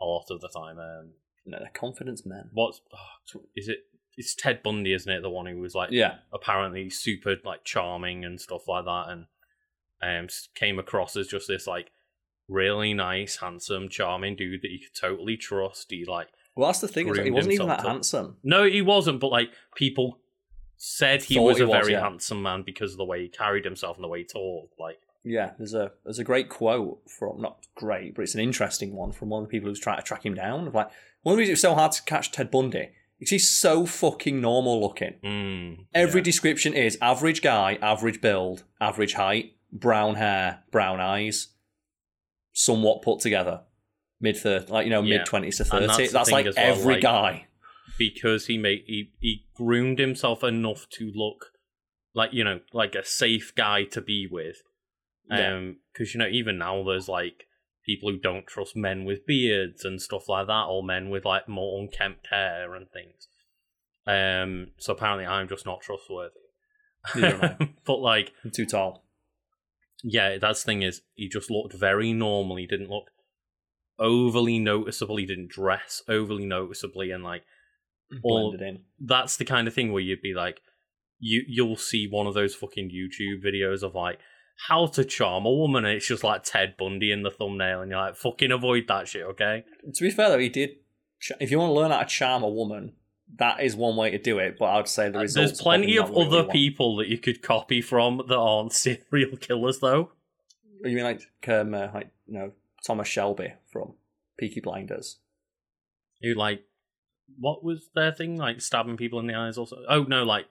a lot of the time. Um, No, they're confidence men. what's oh, is it? It's Ted Bundy, isn't it? The one who was like Yeah, apparently super like charming and stuff like that, and um came across as just this like really nice, handsome, charming dude that you could totally trust. He like well, that's the thing. Is, like, he wasn't even that to- handsome. no, he wasn't, but like people said he Thought was he a was, very yeah. handsome man because of the way he carried himself and the way he talked. Like Yeah, there's a there's a great quote from not great, but it's an interesting one from one of the people who's trying to track him down. Like one of the reasons it's so hard to catch Ted Bundy is he's so fucking normal looking. mm, Every yeah. description is average guy, average build, average height, brown hair, brown eyes, somewhat put together, mid thirty, like you know, Yeah. mid twenties to And thirty. that's That's, like well, every like- guy. because he made he, he groomed himself enough to look like you know like a safe guy to be with um because you know even now there's like people who don't trust men with beards and stuff like that or men with like more unkempt hair and things. Um so apparently i'm just not trustworthy. [LAUGHS] But like I'm too tall. yeah that's the thing is he just looked very normal. He didn't look overly noticeable. He didn't dress overly noticeably and like in. that's the kind of thing where you'd be like you you'll see one of those fucking YouTube videos of like how to charm a woman and it's just like Ted Bundy in the thumbnail and you're like fucking avoid that shit, okay? To be fair though, he did. If you want to learn how to charm a woman, that is one way to do it. But I'd say the results. Uh, There's plenty of what other people that you could copy from that aren't [LAUGHS] serial killers though. You mean like um, uh, like you know Thomas Shelby from Peaky Blinders? Who like what was their thing? Like stabbing people in the eyes also oh no, like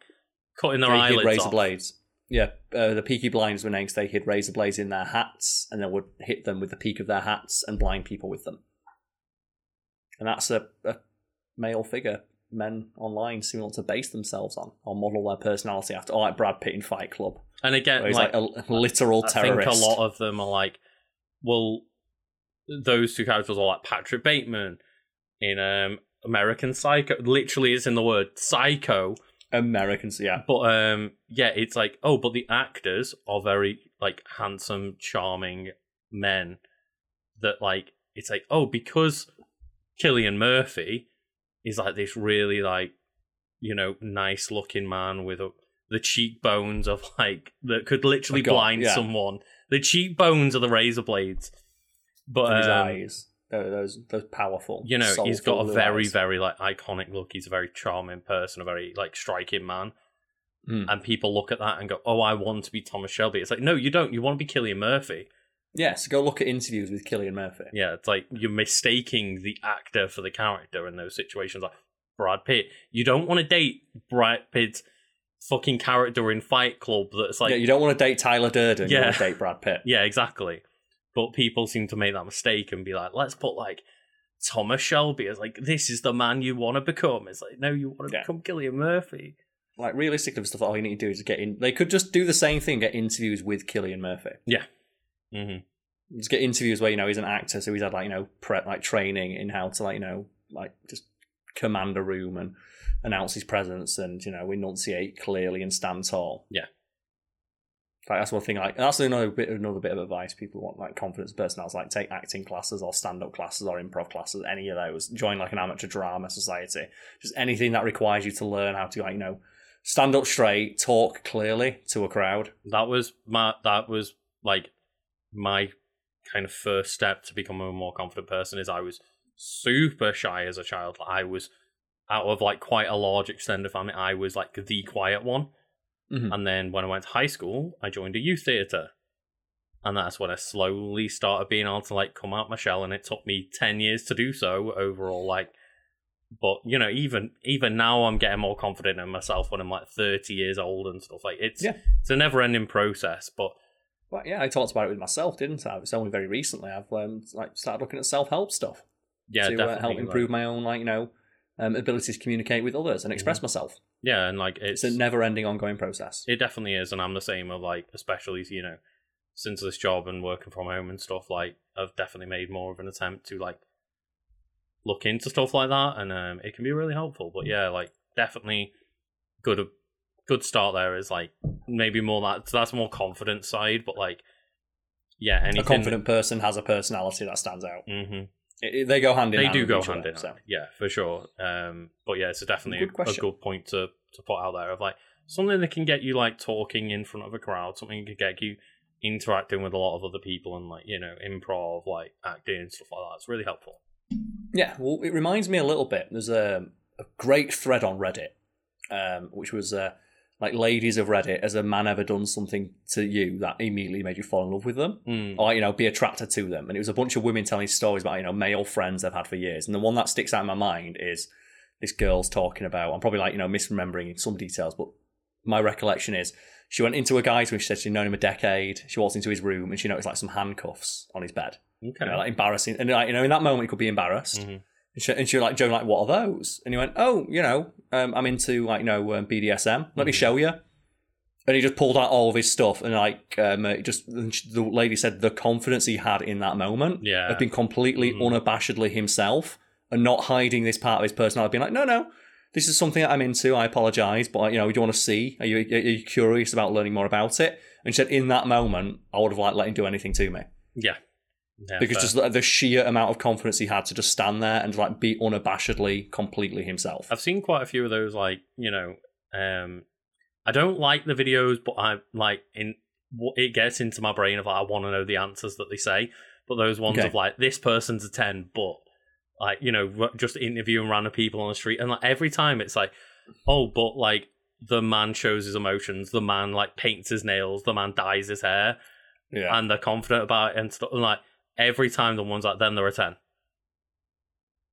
cutting their hid eyelids razor off. blades. Yeah, uh, the Peaky Blinds were named they hid razor blades in their hats, and then would hit them with the peak of their hats and blind people with them. And that's a, a male figure men online seem to base themselves on, or model their personality after, or like Brad Pitt in Fight Club, And again, like, like, a literal I terrorist. I think a lot of them are like, well, those two characters are like Patrick Bateman in um, American Psycho. Literally, is in the word psycho. Americans, yeah, But um, yeah, it's like, oh, but the actors are very like handsome, charming men. That like, it's like, oh, because Cillian Murphy is like this really like, you know, nice looking man with a, the cheekbones of like that could literally God, blind yeah. someone. The cheekbones are the razor blades. But his um, eyes, those, those those powerful. you know, he's got a very, eyes. very like iconic look. He's a very charming person, a very like striking man. Mm. And people look at that and go, "Oh, I want to be Thomas Shelby." It's like, no, you don't. You want to be Cillian Murphy. Yeah, so go look at interviews with Cillian Murphy. Yeah, it's like you're mistaking the actor for the character in those situations. Like Brad Pitt, you don't want to date Brad Pitt's fucking character in Fight Club. That's like, yeah, you don't want to date Tyler Durden. You Yeah. want to date Brad Pitt. [LAUGHS] Yeah, exactly. But people seem to make that mistake and be like, let's put like Thomas Shelby as like this is the man you want to become. It's like, no, you want to Yeah. become Cillian Murphy. Like realistically, stuff all you need to do is get in. They could just do the same thing, get interviews with Cillian Murphy. Yeah. Mm-hmm. Just get interviews where you know he's an actor, so he's had like you know prep like training in how to like you know like just command a room and announce his presence and you know enunciate clearly and stand tall. Yeah. Like that's one thing. Like that's another bit, another bit of advice people want like confidence personalities. Like take acting classes or stand up classes or improv classes. Any of those. Join like an amateur drama society. Just anything that requires you to learn how to like you know stand up straight, talk clearly to a crowd. That was my that was like my kind of first step to becoming a more confident person. Is I was super shy as a child. I was out of like quite a large extended family. I was like the quiet one. Mhm. And then when I went to high school, I joined a youth theatre. and that's when I slowly started being able to like come out my shell, and it took me ten years to do so overall. Like, but you know, even even now, I'm getting more confident in myself when I'm like thirty years old and stuff. Like, it's Yeah. it's a never ending process, but Well, yeah, I talked about it with myself, didn't I? It's only very recently I've um, like started looking at self help stuff yeah, to uh, help like- improve my own like you know um, ability to communicate with others and Mm-hmm. express myself. yeah, and like it's It's a never ending ongoing process. It definitely is, and I'm the same. Of like, especially you know, since this job and working from home and stuff, like I've definitely made more of an attempt to like look into stuff like that, and um, it can be really helpful. But yeah, like definitely good. Good start there is like maybe more that that's more confident side, but like yeah, anything. a confident person has a personality that stands out. hmm It- they go hand in They hand. do go hand other, in so. hand. Yeah, for sure. Um, but yeah, it's definitely Good a, a good point to to put out there of like something that can get you like talking in front of a crowd, something that can get you interacting with a lot of other people and like you know improv, like acting and stuff like that. It's really helpful. Yeah, well, it reminds me a little bit. There's a, a great thread on Reddit, um, which was uh, like, ladies of Reddit, has a man ever done something to you that immediately made you fall in love with them? Mm. Or, you know, be attracted to them? And it was a bunch of women telling stories about, you know, male friends they've had for years. And the one that sticks out in my mind is this girl's talking about, I'm probably like, you know, misremembering some details, but my recollection is she went into a guy's room, she said she'd known him a decade. She walks into his room and she noticed like some handcuffs on his bed. Okay. You know, like embarrassing. And like, you know, in that moment, he could be embarrassed. Mhm. And, she, and she was like, Joe, like, what are those? And he went, oh, you know, um, I'm into like, you know, um, BDSM. Let me Mhm. show you. And he just pulled out all of his stuff, and like, um, just the lady said the confidence he had in that moment Yeah. of being completely Mhm. unabashedly himself and not hiding this part of his personality, being like, no, no, this is something that I'm into. I apologize, but you know, do you want to see? Are you are you curious about learning more about it? And she said, in that moment, I would have like let him do anything to me Yeah. Yeah, because fair. just the- the sheer amount of confidence he had to just stand there and like be unabashedly completely himself. I've seen quite a few of those. Like you know, um, I don't like the videos, but I like in what it gets into my brain of like I want to know the answers that they say. But those ones Okay. of like this person's a ten, but like you know r- just interviewing random people on the street, and like every time it's like, oh, but like the man shows his emotions, the man like paints his nails, the man dyes his hair, Yeah, and they're confident about it and stuff. And like every time the one's like, then they're a 10.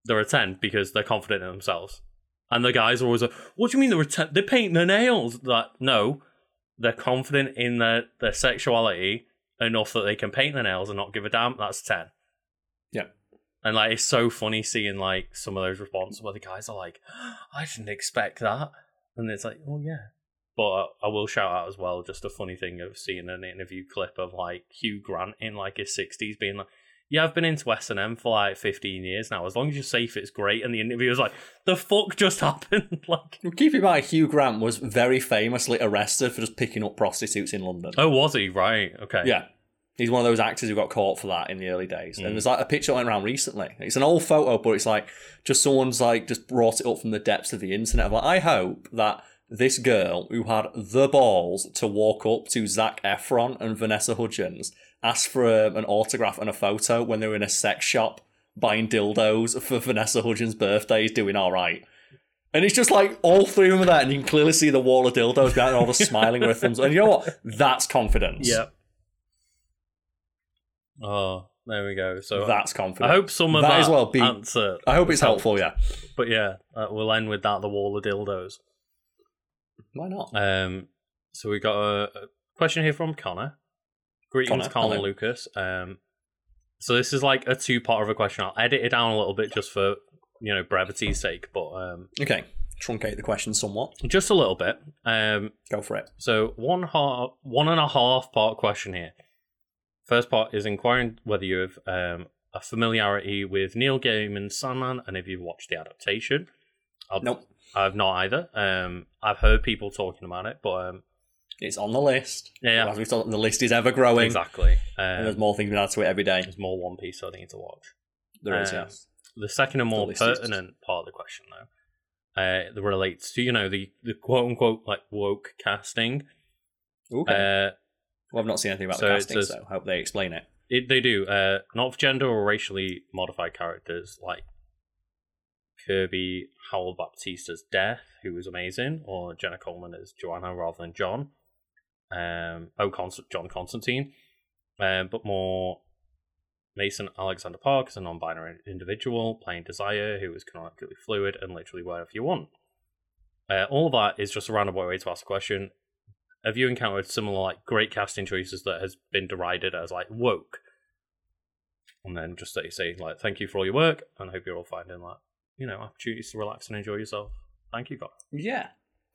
They're a 10 because they're confident in themselves. And the guys are always like, what do you mean they're a 10? They're painting their nails. Like, no, they're confident in their, their sexuality enough that they can paint their nails and not give a damn. That's 10. Yeah. And like, it's so funny seeing like some of those responses where the guys are like, I didn't expect that. And it's like, oh yeah. But I will shout out as well, just a funny thing of seeing an interview clip of like Hugh Grant in like his sixties being like, "Yeah, I've been into S and M for like fifteen years now. As long as you're safe, it's great." And the interview was like, "The fuck just [LAUGHS] happened?" [LAUGHS] like, keep in mind, Hugh Grant was very famously arrested for just picking up prostitutes in London. oh, was he right? Okay, Yeah. He's one of those actors who got caught for that in the early days. Mm. And there's like a picture that went around recently. It's an old photo, but it's like just someone's like just brought it up from the depths of the internet. I'm like, I hope that this girl who had the balls to walk up to Zac Efron and Vanessa Hudgens, ask for a, an autograph and a photo when they were in a sex shop buying dildos for Vanessa Hudgens' birthday is doing all right. And it's just like all three of them are there, and you can clearly see the wall of dildos behind all the [LAUGHS] smiling with thumbs. And you know what? That's confidence. Yep. Oh, there we go. So That's confidence. I hope some of That that, as well be- answer. I hope it's helped. helpful, yeah. But yeah, uh, we'll end with that. The wall of dildos. Why not? Um, so we got a, a question here from Connor. Greetings, Colin. Lucas. Um, so this is like a two part of a question. I'll edit it down a little bit just for you know brevity's sake, but um, Okay. Truncate the question somewhat. just a little bit. Um, Go for it. so one half, one and a half part question here. First part is inquiring whether you have um, a familiarity with Neil Gaiman's Sandman and if you've watched the adaptation. I've, Nope. I've not either. Um, I've heard people talking about it, but um, It's on the list. yeah, As we've the list is ever growing. exactly. And Um, there's more things being added to it every day. there's more One Piece I need to watch. There is, um, yes. The second and more pertinent part of the question, though, uh, that relates to you know the the quote unquote like woke casting. Okay. Uh, well, I've not seen anything about so the casting, says- so I hope they explain it. It, they do. Uh, not for gender or racially modified characters like Kirby Howell Baptiste's Death, who was amazing, or Jenna Coleman as Joanna rather than John. Um, oh, Const- John Constantine. uh, but more Mason Alexander Park is a non-binary individual playing Desire, who is canonically fluid and literally whatever you want. Uh, all of that is just a roundabout way to ask a question. Have you encountered similar like great casting choices that has been derided as like woke? And then just say, say like, thank you for all your work, and hope you're all finding like you know opportunities to relax and enjoy yourself. Thank you, God. Yeah.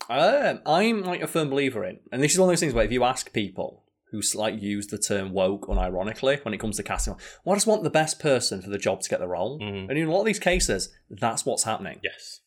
Um, I'm like a firm believer in, and this is one of those things where if you ask people who like use the term woke unironically when it comes to casting, well, I just want the best person for the job to get the role. Mhm. And in a lot of these cases, that's what's happening. Yes.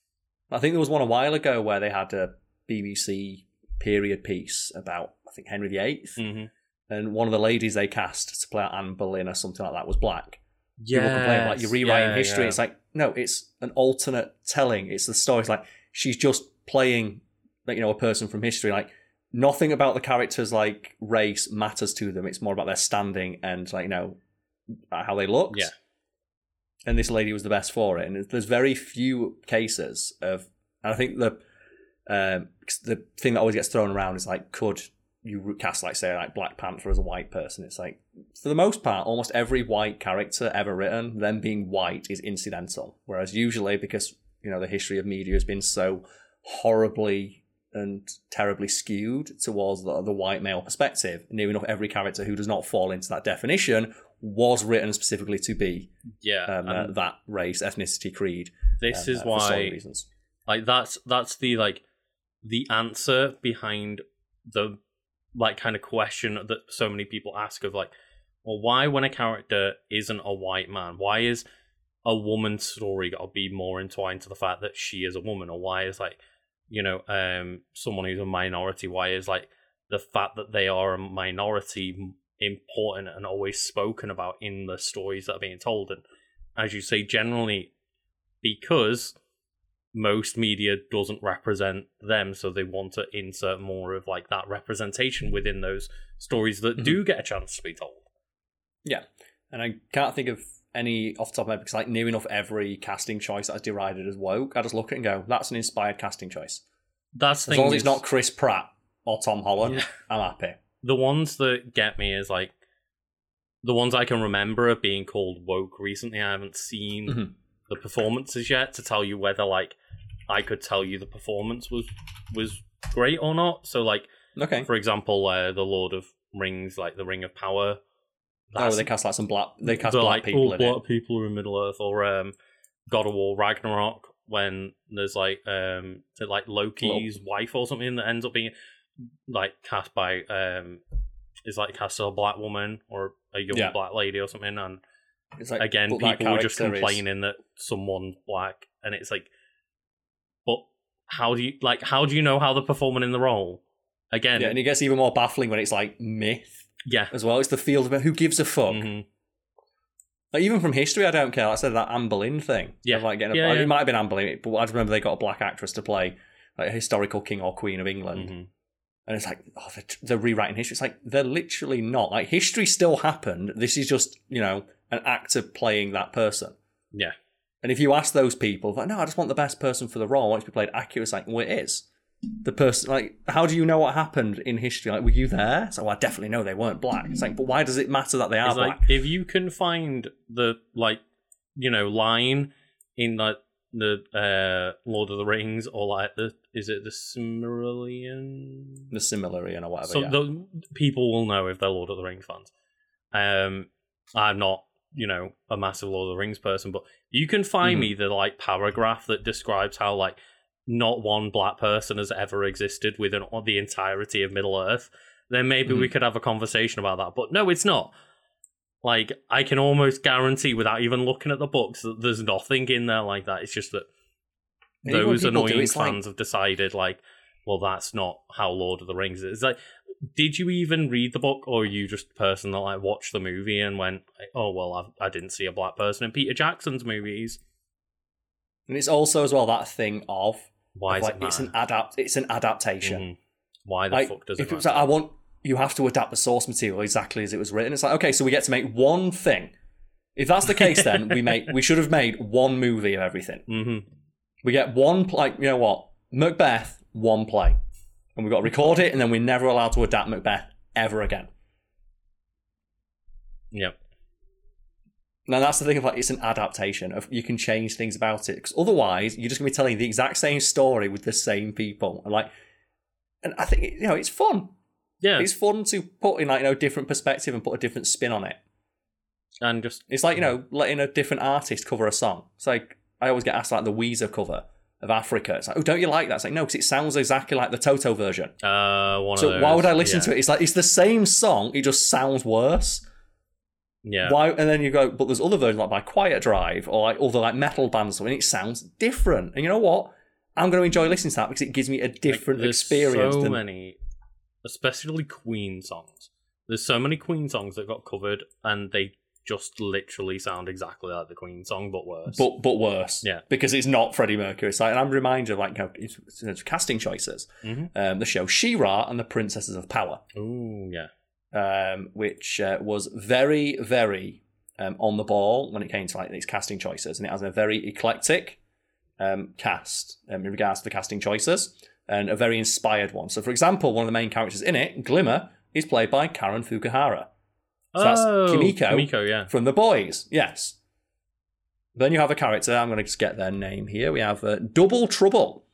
I think there was one a while ago where they had a BBC period piece about I think Henry VIII, hmm and one of the ladies they cast to play Anne Boleyn or something like that was black. Yeah. People complain like you're rewriting history. It's like no, it's an alternate telling. It's the story. It's like she's just playing, you know, a person from history. Like nothing about the characters' like race matters to them. It's more about their standing and like you know how they look. Yeah. And this lady was the best for it. And there's very few cases of. And I think the um, the thing that always gets thrown around is like, could you cast like say like Black Panther as a white person? It's like for the most part, almost every white character ever written, them being white is incidental. Whereas usually, because you know the history of media has been so horribly and terribly skewed towards the, the white male perspective, near enough every character who does not fall into that definition was written specifically to be Yeah. um, uh, that race, ethnicity, creed. this um, is uh, why reasons. like that's that's the like the answer behind the like kind of question that so many people ask of like well why when a character isn't a white man why is a woman's story got to be more entwined to the fact that she is a woman or why is like you know um someone who's a minority why is like the fact that they are a minority important and always spoken about in the stories that are being told? And as you say generally because most media doesn't represent them so they want to insert more of like that representation within those stories that do get a chance to be told. Yeah, And I can't think of any off the top of my head because like near enough every casting choice that is derided as woke, I just look at it and go, that's an inspired casting choice. that's the As long as it's not Chris Pratt or Tom Holland, Yeah. I'm happy. the ones that get me is like the ones I can remember are being called woke recently. I haven't seen Mhm. the performances yet to tell you whether like I could tell you the performance was was great or not. So like Okay. for example, uh, the Lord of Rings, like the Ring of Power. Oh, they cast like some black. They cast black like, people all in black it. people are in Middle Earth, or um, God of War Ragnarok when there's like um, like Loki's wife or something that ends up being like cast by um, is like cast as a black woman or a young Yeah. black lady or something, and It's like, again, people were just character is- complaining that someone's black, and it's like, but how do you like? How do you know how they're performing in the role? Again, Yeah, and it gets even more baffling when it's like myth yeah, as well. It's the field of who gives a fuck. mhm. Like even from history, I don't care. Like I said that Anne Boleyn thing. Yeah. Of, like getting a, Yeah, like, yeah. it might have been Anne Boleyn, but I just remember they got a black actress to play like a historical king or queen of England. Mhm. And it's like, oh, they're, they're rewriting history. It's like, they're literally not. Like, history still happened. This is just, you know, an actor playing that person. yeah. And if you ask those people, like, no, I just want the best person for the role. I want it to be played accurate. It's like, well, it is. The person, like, how do you know what happened in history? Like, were you there? So well, I definitely know they weren't black. It's like, but why does it matter that they are It's black? like if you can find the like you know line in like the uh Lord of the Rings or like the is it the Silmarillion? the similarity or whatever. So yeah. the people will know if they're Lord of the Rings fans. Um, I'm not you know a massive Lord of the Rings person, but you can find Mhm. me the like paragraph that describes how like not one black person has ever existed within the entirety of Middle Earth. Then maybe we mm. could have a conversation about that. But no, it's not. Like I can almost guarantee, without even looking at the books, that there's nothing in there like that. It's just that And those people do, annoying like- fans have decided, like, well, that's not how Lord of the Rings is. It's like, did you even read the book, or are you just a person that like watched the movie and went, oh well, I, I didn't see a black person in Peter Jackson's movies. And it's also as well that thing of, Why like it it's an adapt it's an adaptation. Mhm. Why the Like, fuck does if it it was like, I want you have to adapt the source material exactly as it was written. It's like okay, so we get to make one thing. If that's the case, then we make we should have made one movie of everything. hmm We get one like you know what Macbeth one play, and we've got to record it, and then we're never allowed to adapt Macbeth ever again. Yep. Now that's the thing of like it's an adaptation of you can change things about it because otherwise you're just gonna be telling the exact same story with the same people and like, and I think you know it's fun. Yeah. It's fun to put in like you know different perspective and put a different spin on it. and just It's like you know letting a different artist cover a song. It's like I always get asked like the Weezer cover of Africa. It's like oh don't you like that? It's like no because it sounds exactly like the Toto version. uh So why would I listen yeah. to it? It's like it's the same song. It just sounds worse. Yeah. Why? And then you go, but there's other versions like by Quiet Drive or like other like metal bands, and it sounds different. And you know what? I'm going to enjoy listening to that because it gives me a different Like, experience. So than, many, especially Queen songs. There's so many Queen songs that got covered, and they just literally sound exactly like the Queen song, but worse. but but worse. Yeah. because it's not Freddie Mercury. It's like, and I'm reminded of like you know, it's, it's casting choices. Mhm. Um, the show She-Ra and the Princesses of Power, Ooh, yeah. Um, which uh, was very very um, on the ball when it came to like these casting choices, and it has a very eclectic um, cast um, in regards to the casting choices, and a very inspired one. So, for example, one of the main characters in it, Glimmer, is played by Karen Fukuhara. So that's oh, Kimiko. Kimiko, yeah. from the boys. Yes. Then you have a character. I'm going to just get their name here. We have uh, Double Trouble,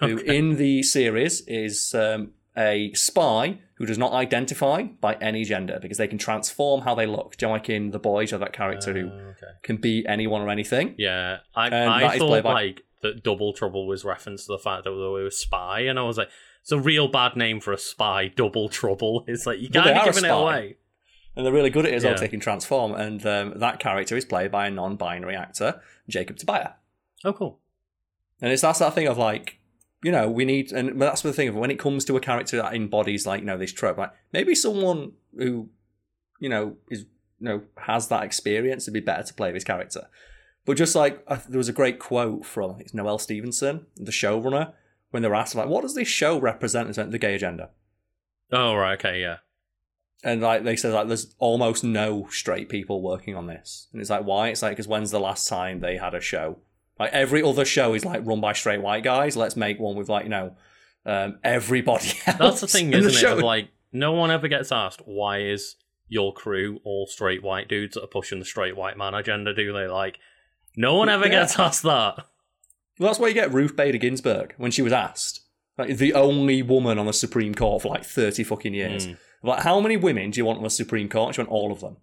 who Okay. in the series is um, a spy who does not identify by any gender because they can transform how they look. Do you know, like in the boys, you have that character who Uh, okay. can be anyone or anything. Yeah, I, I thought by- like that Double Trouble was reference to the fact that they were a spy, and I was like, it's a real bad name for a spy. Double Trouble. [LAUGHS] It's like you But they kind of are a giving it away. And they're really good at it as well. Yeah. 'cause They can transform. And um, that character is played by a non binary actor, Jacob Tobia. Oh, cool. And it's that's that thing of like, you know, we need, and but that's the thing of when it comes to a character that embodies like, you know, this trope, like maybe someone who, you know, is, you know, has that experience would be better to play this character. But just like, uh, there was a great quote from, it's Noelle Stevenson, the showrunner, when they were asked, like, what does this show represent the gay agenda? Oh, right. Okay. Yeah. And like they said, like there's almost no straight people working on this, and it's like why? It's like because when's the last time they had a show? Like every other show is like run by straight white guys. Let's make one with like you know um, everybody [LAUGHS] else. That's the thing, isn't it? show. Of, like, no one ever gets asked why is your crew all straight white dudes that are pushing the straight white man agenda? Do they like? No one ever Yeah. gets asked that. Well, that's why you get Ruth Bader Ginsburg when she was asked, like the only woman on the Supreme Court for like thirty fucking years. Mm. Like, how many women do you want on the Supreme Court? She went all of them.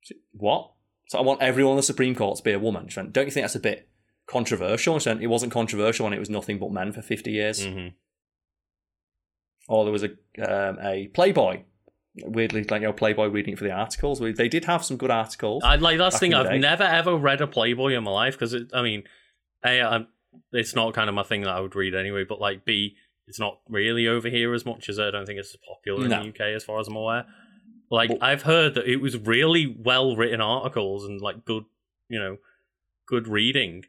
She- What? So I want everyone on the Supreme Court to be a woman. She went, Don't you think that's a bit controversial? Went, It wasn't controversial and it was nothing but men for fifty years. Mhm. Or there was a um, a Playboy. Weirdly, like you know, Playboy reading it for the articles. We- They did have some good articles. I like that's the thing. The I've day. never ever read a Playboy in my life because I mean, a I'm, it's not kind of my thing that I would read anyway. But like B, it's not really over here as much as I don't think it's as popular in the UK as far as I'm aware. Like Well- I've heard that it was really well written articles and like good, you know, good reading.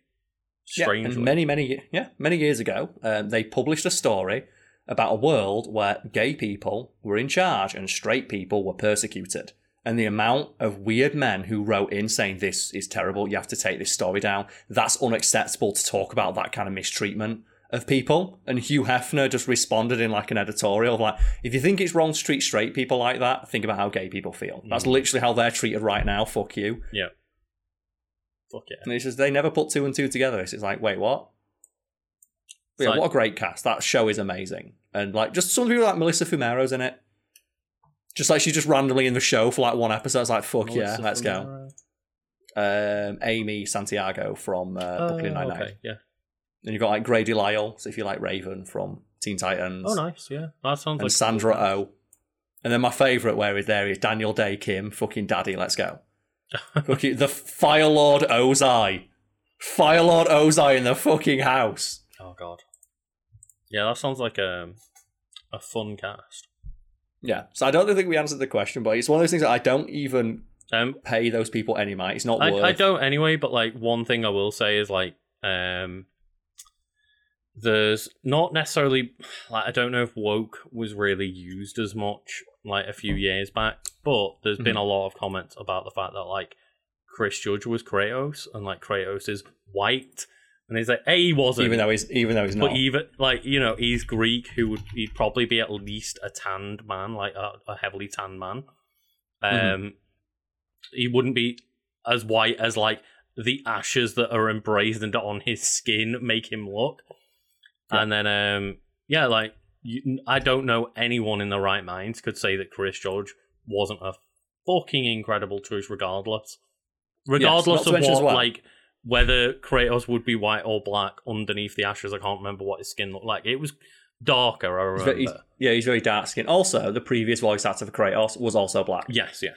Yeah, Strangely, and many, many, yeah, many years ago, um, they published a story about a world where gay people were in charge and straight people were persecuted. And the amount of weird men who wrote in saying this is terrible, you have to take this story down. That's unacceptable to talk about that kind of mistreatment of people. And Hugh Hefner just responded in like an editorial of like, if you think it's wrong to treat straight people like that, think about how gay people feel. That's Mm. literally how they're treated right now. Fuck you. yeah. Fuck yeah. And it's just they never put two and two together. It's like, wait, what? But yeah, like- what a great cast. That show is amazing. And like just some people like Melissa Fumero's in it. Just like she's just randomly in the show for like one episode. It's like, fuck yeah, let's go. Um, Amy Santiago from uh, Brooklyn Nine okay, yeah. Then you've got like Grady Lyle, so if you like Raven from Teen Titans. Oh, nice. Yeah, that sounds And like Sandra oh. And then my favourite where is there is Daniel Dae Kim, fucking daddy, let's go. Fucking the Fire Lord Ozai. Fire Lord Ozai in the fucking house. Oh god. Yeah, that sounds like a a fun cast. Yeah. So I don't think we answered the question, but it's one of those things that I don't even Um, pay those people any money. It's not I, worth. I don't anyway, but like one thing I will say is like um there's not necessarily like I don't know if woke was really used as much like a few years back, but there's been a lot of comments about the fact that like Chris Judge was Kratos and like Kratos is white and he's like A he wasn't Even though he's even though he's not. but even like you know he's Greek who would he'd probably be at least a tanned man like a, a heavily tanned man um Mhm. he wouldn't be as white as like the ashes that are emblazoned on his skin make him look. Yeah. And then, um, yeah, like you, I don't know anyone in the right mind could say that Chris Judge wasn't a fucking incredible choice, regardless. Regardless to of what, well- like whether Kratos would be white or black underneath the ashes. I can't remember what his skin looked like. It was darker. I He's remember. very- he's- yeah, he's very dark skinned. Also, the previous voice actor for Kratos was also black. Yes, yeah.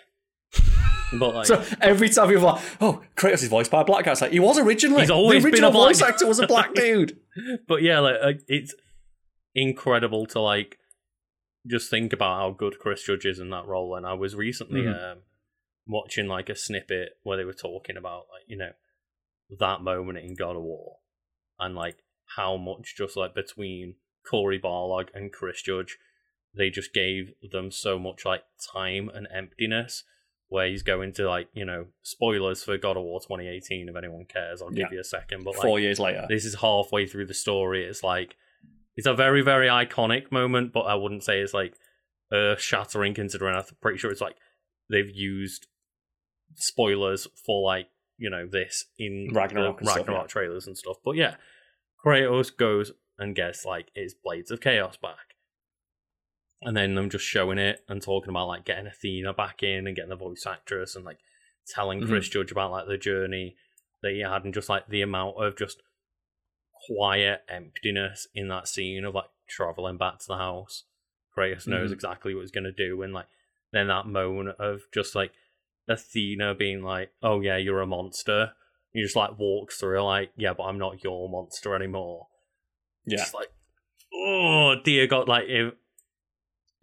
[LAUGHS] but like, So every time people are like, oh, Kratos is voiced by a black guy, it's like, he was originally. He's always the been a original black voice actor was a black [LAUGHS] dude. but yeah, like it's incredible to like just think about how good Chris Judge is in that role. And I was recently Mhm. um, watching like a snippet where they were talking about like you know that moment in God of War and like how much just like between Cory Barlog and Chris Judge, they just gave them so much like time and emptiness. Where he's going to like you know spoilers for God of War 2018 if anyone cares, I'll give Yeah. you a second. But like, Four years later. this is halfway through the story. It's like it's a very very iconic moment, but I wouldn't say it's like earth shattering. Considering I'm pretty sure it's like they've used spoilers for like you know this in Ragnarok and stuff, Ragnarok yeah. trailers and stuff. But yeah, Kratos goes and gets like his Blades of Chaos back. And then them just showing it and talking about like getting Athena back in and getting the voice actress and like telling Mhm. Chris Judge about like the journey that he had and just like the amount of just quiet emptiness in that scene of like traveling back to the house. Kratos knows Mhm. exactly what he's gonna do and like then that moan of just like Athena being like, Oh yeah, you're a monster. You just like walks through like, Yeah, but I'm not your monster anymore. Yeah. Just like Oh dear God, like if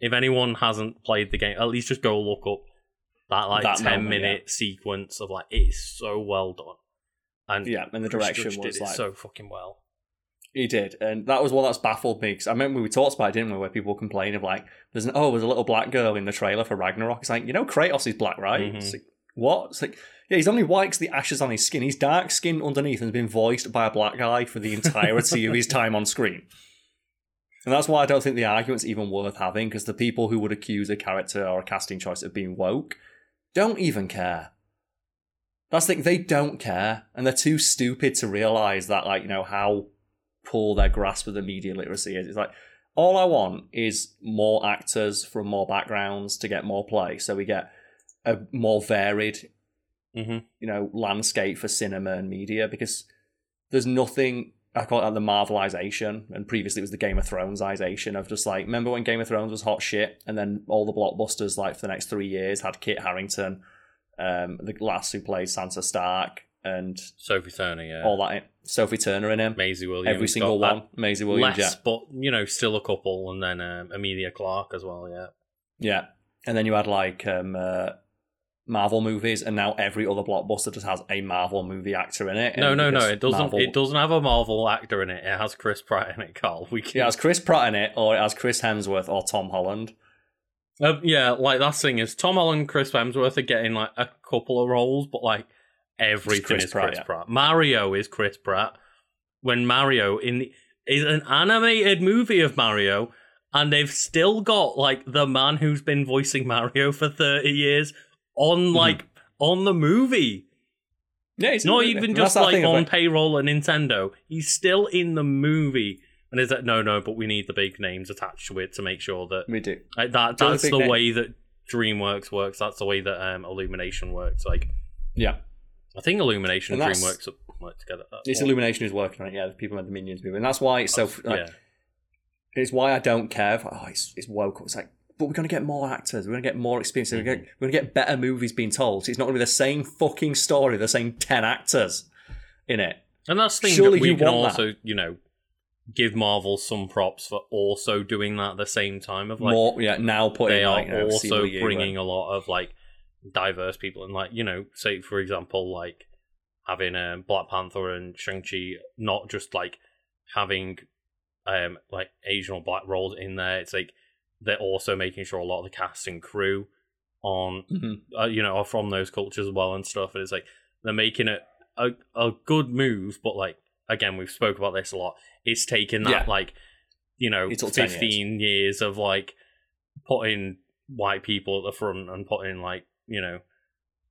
if anyone hasn't played the game, at least just go look up that like That ten moment, minute sequence of like it is so well done. And Yeah, and the direction was like so fucking well. He did, and that was what that's baffled me. Because I remember we talked about it, didn't we? Where people complain of like, "There's an oh, there's a little black girl in the trailer for Ragnarok." It's like you know, Kratos is black, right? Mhm. It's like, what? It's like yeah, he's only white because the ashes on his skin. He's dark skinned underneath and has been voiced by a black guy for the entirety of his [LAUGHS] time on screen. And that's why I don't think the argument's even worth having. Because the people who would accuse a character or a casting choice of being woke don't even care. That's the thing, they don't care, and they're too stupid to realize that, like, you know, how poor their grasp of the media literacy is. It's like, all I want is more actors from more backgrounds to get more play, so we get a more varied, Mhm. you know, landscape for cinema and media, because there's nothing. I call it like the Marvelization, and previously it was the Game of Thronesization of just like, remember when Game of Thrones was hot shit, and then all the blockbusters, like for the next three years, had Kit Harington, um, the last who played Sansa Stark, and Sophie Turner, yeah. all that, Sophie Turner in him, Maisie Williams. every single one, Maisie Williams, Less, yeah, but you know, still a couple, and then um, Emilia Clarke as well. Yeah, yeah, and then you had like um, uh, Marvel movies, and now every other blockbuster just has a Marvel movie actor in it. no, no, no. It doesn't. Marvel- It doesn't have a Marvel actor in it. It has Chris Pratt in it. Carl, we can. It has Chris Pratt in it, or it has Chris Hemsworth or Tom Holland. Um, yeah, like that thing is Tom Holland, Chris Hemsworth are getting like a couple of roles, but like everything Chris is Pratt, Chris yeah. Pratt. Mario is Chris Pratt. When Mario in the is an animated movie of Mario, and they've still got like the man who's been voicing Mario for thirty years on Mm-hmm. like on the movie. Yeah, he's Not even just like on payroll at Nintendo. He's still in the movie. And is that no, no? But we need the big names attached to it to make sure that we do. like that that's the that- way that DreamWorks works. That's the way that um, Illumination works. Like Yeah, I think Illumination and DreamWorks work together. Uh, it's Illumination who's working on it. Yeah, the people in the Minions movie, and that's why it's so. Like, yeah. It's why I don't care. If, oh, it's, it's woke. It's like, but we're going to get more actors. We're going to get more experience. We're going to get better movies being told. So it's not going to be the same fucking story, the same 10 actors in it. And that's the thing Surely that we can want that. also, you know, give Marvel some props for also doing that at the same time of like more, yeah, now putting they are like, you know, also bringing and- a lot of like diverse people and like you know say for example like having um, Black Panther and Shang Chi not just like having um like Asian or black roles in there. It's like they're also making sure a lot of the cast and crew on Mhm. uh, you know are from those cultures as well and stuff. And it's like they're making it a a good move, but like again we've spoke about this a lot. It's taken that Yeah. like you know 10 years. fifteen years of like putting white people at the front and putting like you know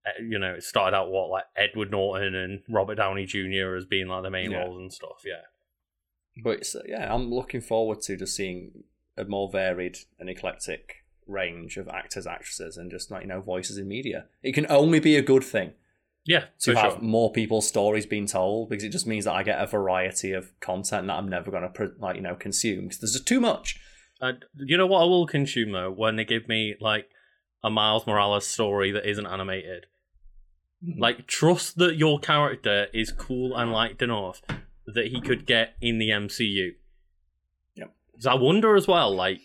uh, you know, it started out what like Edward Norton and Robert Downey Jr. as being like the main Yeah. roles and stuff. Yeah, But uh, yeah, I'm looking forward to just seeing a more varied and eclectic range of actors, actresses, and just like you know voices in media. It can only be a good thing yeah, to have sure. more people's stories being told because it just means that I get a variety of content that I'm never going to like you know consume because there's just too much. And you know what I will consume though when they give me like a Miles Morales story that isn't animated. Hmm. Like trust that your character is cool and liked enough that he could get in the MCU. Yep. So I wonder as well, like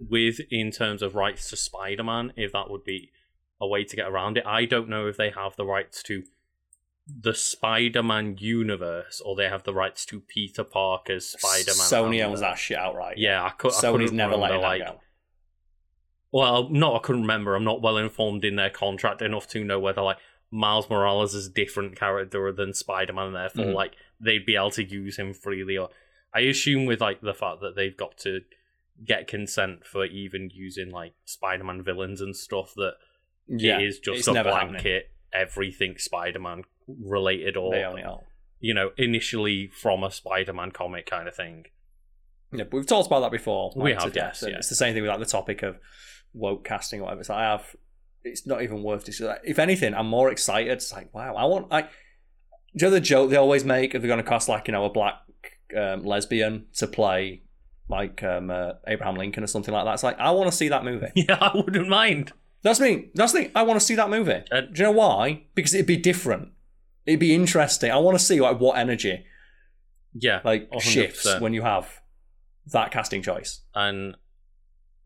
with in terms of rights to Spider-Man, if that would be a way to get around it. I don't know if they have the rights to the Spider-Man universe or they have the rights to Peter Parker's Spider-Man. Sony owns that shit outright. Yeah, I could. Sony's couldn't never letting like, go. Well, no, I couldn't remember. I'm not well informed in their contract enough to know whether like Miles Morales is a different character than Spider Man, and therefore Mhm. like they'd be able to use him freely. Or I assume with like the fact that they've got to get consent for even using like Spider Man villains and stuff that Yeah, it is just a blanket happening. everything Spider Man related or They own it you know initially from a Spider Man comic kind of thing. Yeah, but we've talked about that before. We have, yes, yeah. It's the same thing with like the topic of woke casting or whatever. It's like I have. It's not even worth this. Like, if anything, I'm more excited. It's like wow, I want. I. Do you know the joke they always make if they're going to cast like you know a black um, lesbian to play like um, uh, Abraham Lincoln or something like that? It's like I want to see that movie. [LAUGHS] Yeah, I wouldn't mind. That's me. That's the thing. I want to see that movie. Uh, Do you know why? Because it'd be different. It'd be interesting. I want to see like what energy Yeah, like 100%. shifts when you have that casting choice. and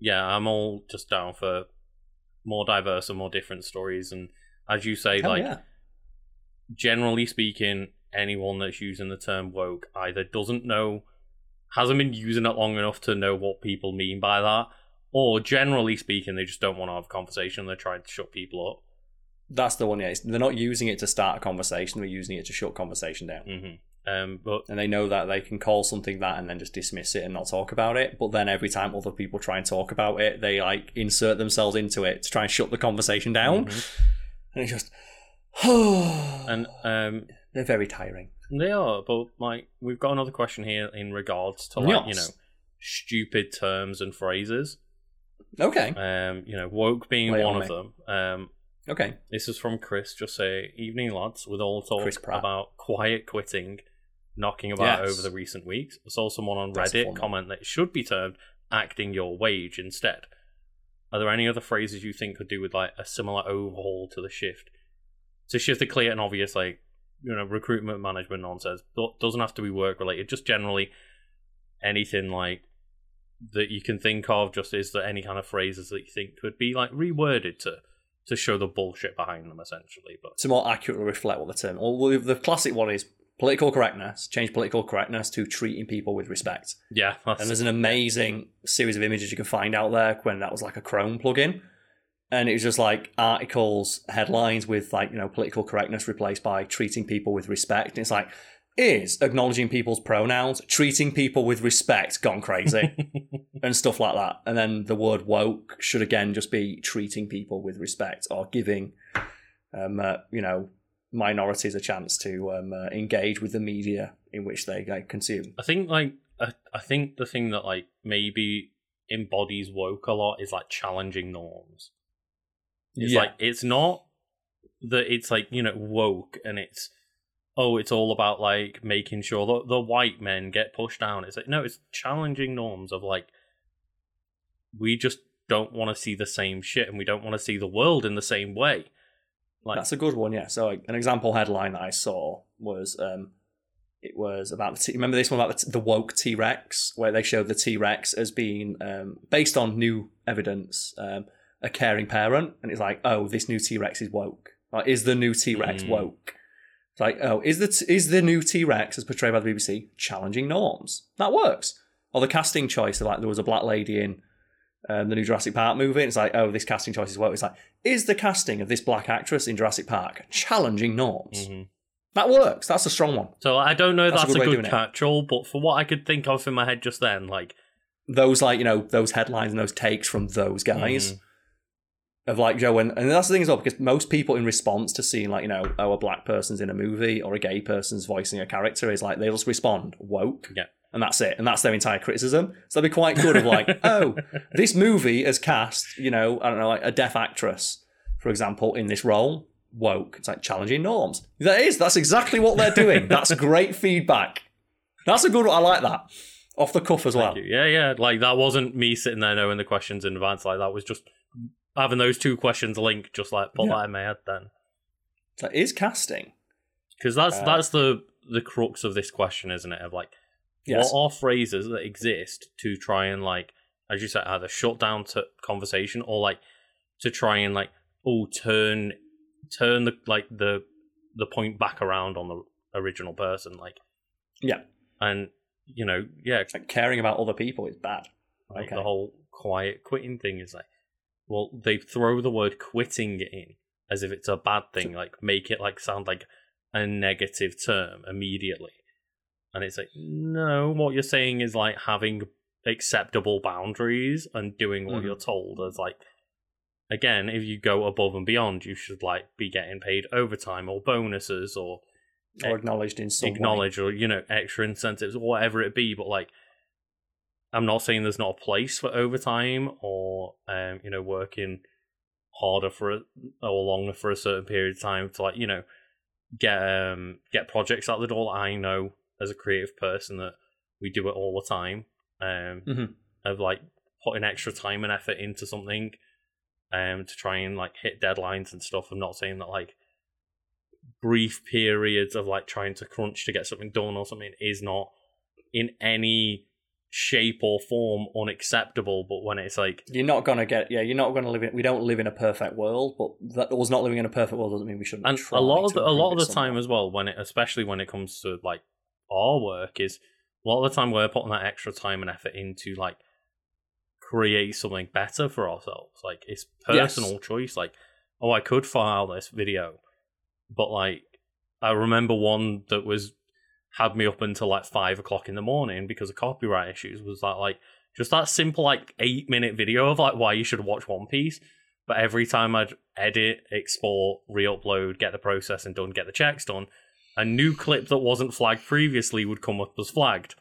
yeah, I'm all just down for more diverse and more different stories. And as you say, Hell like yeah. generally speaking, anyone that's using the term woke either doesn't know, hasn't been using it long enough to know what people mean by that, or generally speaking, they just don't want to have a conversation. They're trying to shut people up. That's the one. Yeah, It's- they're not using it to start a conversation. They're using it to shut conversation down. hmm Um, but And they know that they can call something that and then just dismiss it and not talk about it. But then every time other people try and talk about it, they like insert themselves into it to try and shut the conversation down. Mhm. And it's just, [SIGHS] and um, they're very tiring. They are, but like we've got another question here in regards to like you know stupid terms and phrases. Okay, Um, you know, woke being Lay one on of me. them. Um, okay. this is from Chris. Just say evening, lads. With all talk about quiet quitting, knocking about Yes. over the recent weeks. I saw someone on That's Reddit comment that it should be termed acting your wage instead. Are there any other phrases you think could do with like a similar overhaul to the shift? To shift the clear and obvious, like you know, recruitment management nonsense Do- doesn't have to be work related. Just generally anything like that you can think of. Just is there any kind of phrases that you think could be like reworded to to show the bullshit behind them, essentially? But To more accurately reflect what the term. Well, the- the classic one is political correctness. Change political correctness to treating people with respect. yeah, that's, And there's an amazing series of images you can find out there when that was like a Chrome plugin. And it was just like articles, headlines with like, you know, political correctness replaced by treating people with respect. And it's like, is acknowledging people's pronouns, treating people with respect gone crazy? [LAUGHS] and stuff like that. And then the word woke should again just be treating people with respect or giving, um, uh, you know, minorities a chance to um, uh, engage with the media in which they like, consume. I think like I, I think the thing that like maybe embodies woke a lot is like challenging norms. It's Yeah. like it's not that it's like you know woke and it's oh it's all about like making sure that the white men get pushed down. It's like no, it's challenging norms of like we just don't want to see the same shit and we don't want to see the world in the same way. Like That's a good one, yeah. So like, an example headline that I saw was um, it was about the t- remember this one about the, t- the woke T Rex, where they showed the T Rex as being um, based on new evidence, um, a caring parent, and it's like, oh, this new T Rex is woke. Like, is the new T Rex Mm. woke? It's like, oh, is the t- is the new T Rex as portrayed by the BBC challenging norms? That works. Or the casting choice, like there was a black lady in um, the new Jurassic Park movie. And it's like, oh, this casting choice is woke. It's like, is the casting of this black actress in Jurassic Park challenging norms? mhm. That works. That's a strong one. So I don't know if That's a that's, good a of good catch-all, but for what I could think of in my head just then, like Those like you know those headlines and those takes from those guys. Mhm. Of like Joe, and, and that's the thing as well, because most people in response to seeing like, you know, oh, a black person's in a movie or a gay person's voicing a character is like, they'll just respond, woke. Yeah. And that's it. And that's their entire criticism. So they'd be quite good of like, [LAUGHS] oh, this movie has cast, you know, I don't know, like a deaf actress, for example, in this role. Woke. It's like challenging norms. That is, that's exactly what they're doing. that's [LAUGHS] great feedback. That's a good one. I like that. Off the cuff as well. You. Yeah, yeah. Like that wasn't me sitting there knowing the questions in advance. Like that was just having those two questions linked, just like put Yeah. that in my head then. That is casting. Because that's Uh, that's the the crux of this question, isn't it? Of like, Yes. what are phrases that exist to try and like, as you said, either shut down to conversation or like to try and like, oh, turn turn the like the the point back around on the original person, like, Yeah. and you know, yeah, Like caring about other people is bad. Like Okay. the whole quiet quitting thing is like, well, they throw the word quitting in as if it's a bad thing, like make it like sound like a negative term immediately. And it's like, no, what you're saying is like having acceptable boundaries and doing what Mhm. you're told as like again, if you go above and beyond, you should like be getting paid overtime or bonuses or Or acknowledged in some way. acknowledge or you know extra incentives or whatever it be but like i'm not saying there's not a place for overtime or um you know working harder for a, or longer for a certain period of time to like you know get um get projects out the door i know as a creative person that we do it all the time um Mhm. of like putting extra time and effort into something um to try and like hit deadlines and stuff i'm not saying that like brief periods of like trying to crunch to get something done or something is not in any shape or form unacceptable but when it's like You're not gonna get. Yeah, you're not gonna live in. We don't live in a perfect world, but that was not living in a perfect world doesn't mean we shouldn't. and try a lot of the, a lot of the time as well when it especially when it comes to like our work is a lot of the time we're putting that extra time and effort into like create something better for ourselves like it's Yes. personal choice like oh i could file this video but like i remember one that was had me up until like five o'clock in the morning because of copyright issues was that like just that simple like eight minute video of like why you should watch one piece but every time I'd edit, export, re-upload, get the processing done, get the checks done, a new clip that wasn't flagged previously would come up as flagged,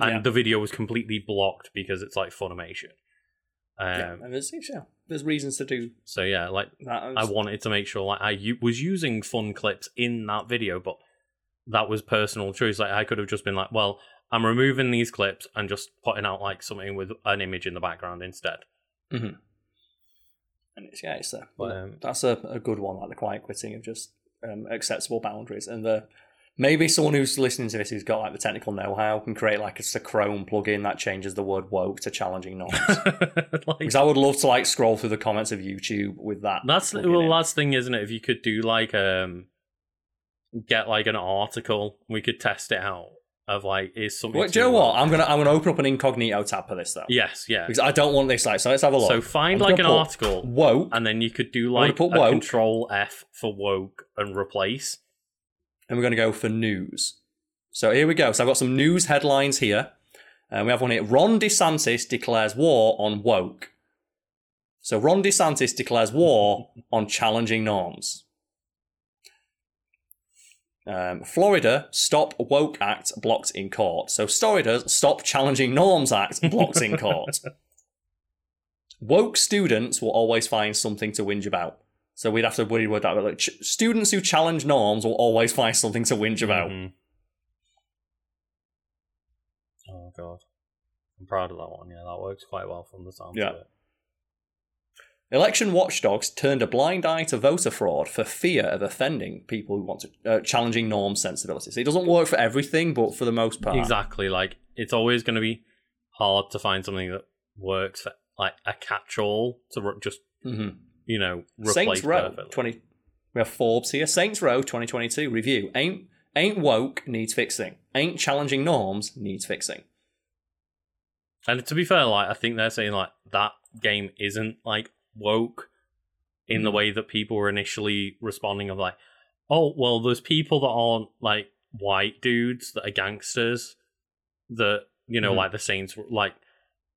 and Yeah. the video was completely blocked because it's like Funimation. Um, yeah, and there's, yeah, there's reasons to do So yeah, like that. I wanted to make sure like I u- was using fun clips in that video, but that was personal choice. Like I could have just been like, well, I'm removing these clips and just putting out like something with an image in the background instead. and it's yeah, it's a, But, um, that's a, a good one, like the quiet quitting of just um, acceptable boundaries, and the maybe someone who's listening to this who's got like the technical know-how can create like a, a Chrome plugin that changes the word woke to challenging [LAUGHS] norms. like, Because I would love to like scroll through the comments of YouTube with that. That's plugin well, in. that's the thing, isn't it? If you could do like um, get like an article, we could test it out of like is something. To do you know what? I'm gonna I'm gonna open up an incognito tab for this though. Yes, yeah. Because I don't want this like so. Let's have a look. So find I'm like an article, woke, and then you could do like put a woke. Control F for woke and replace. and we're gonna go for news. So here we go. So I've got some news headlines here. And we have one here. Ron DeSantis declares war on woke. So Ron DeSantis declares war on challenging norms. Um, Florida Stop Woke Act blocked in court. So Florida Stop Challenging Norms Act blocked in court. [LAUGHS] Woke students will always find something to whinge about. So we'd have to worry about that. But like, ch- students who challenge norms will always find something to whinge about. Mhm. Oh god, I'm proud of that one. Yeah, that works quite well from the sound Yeah. of it. Election watchdogs turned a blind eye to voter fraud for fear of offending people who want to uh, challenging norm sensibilities. It doesn't work for everything, but for the most part, Exactly. Like it's always going to be hard to find something that works for like a catch-all to re- just Mhm. you know replace Saints Row perfectly. twenty. We have Forbes here. Saints Row 2022 review. Ain't ain't woke needs fixing. Ain't challenging norms needs fixing. And to be fair, like I think they're saying like that game isn't like woke in the Mhm. way that people were initially responding of like, oh well, there's people that aren't like white dudes that are gangsters that you know Mhm. like the Saints like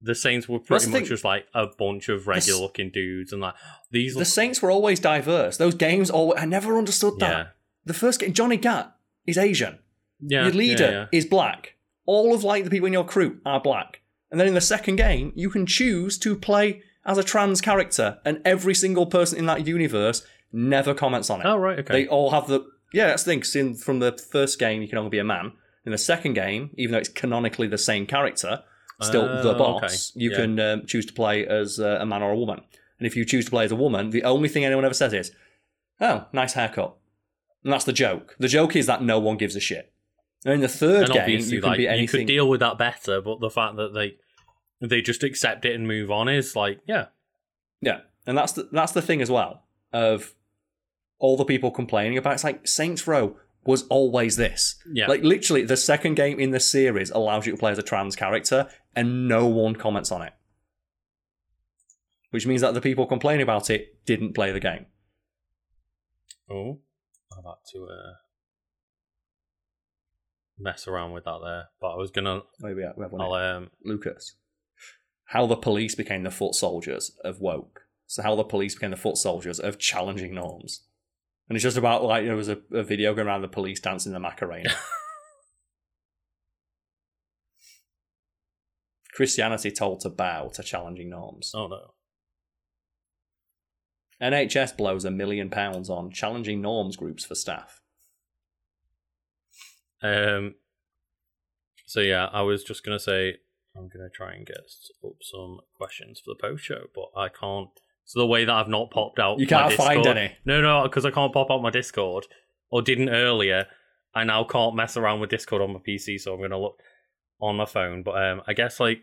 the Saints were pretty much thing. just like a bunch of regular looking dudes, and like these. The Look, Saints were always diverse. Those games, always, I never understood that. yeah, The first game, Johnny Gat is Asian. yeah, your leader yeah, yeah. is black. All of like the people in your crew are black. And then in the second game, you can choose to play as a trans character, and every single person in that universe never comments on it. Oh right, okay. They all have the yeah. That's the thing. in, from the first game, you can only be a man. In the second game, even though it's canonically the same character, still the Oh, boss, okay. you Yeah. can um, choose to play as uh, a man or a woman. And if you choose to play as a woman, the only thing anyone ever says is, "Oh, nice haircut," and that's the joke. The joke is that no one gives a shit. And in the third and game, you can like be you could deal with that better, but the fact that they they just accept it and move on is like, yeah, Yeah, and that's the that's the thing as well of all the people complaining about. It's like Saints Row was always this. yeah. Like literally, the second game in the series allows you to play as a trans character, and no one comments on it. Which means that the people complaining about it didn't play the game. oh, I'd like to uh, mess around with that there, but I was gonna. Maybe we have one. I'll um. Lucas, how the police became the foot soldiers of woke. So how the police became the foot soldiers of challenging norms. And it's just about like there was a, a video going around the police dancing the Macarena. [LAUGHS] Christianity told to bow to challenging norms. Oh no. NHS blows a million pounds on challenging norms groups for staff. Um. So yeah, I was just gonna say I'm gonna try and get up some questions for the post show, but I can't. So the way that I've not popped out, You can't find any. No, no, because I can't pop out my Discord or didn't earlier. I now can't mess around with Discord on my PC, so I'm gonna look on my phone. But um, I guess like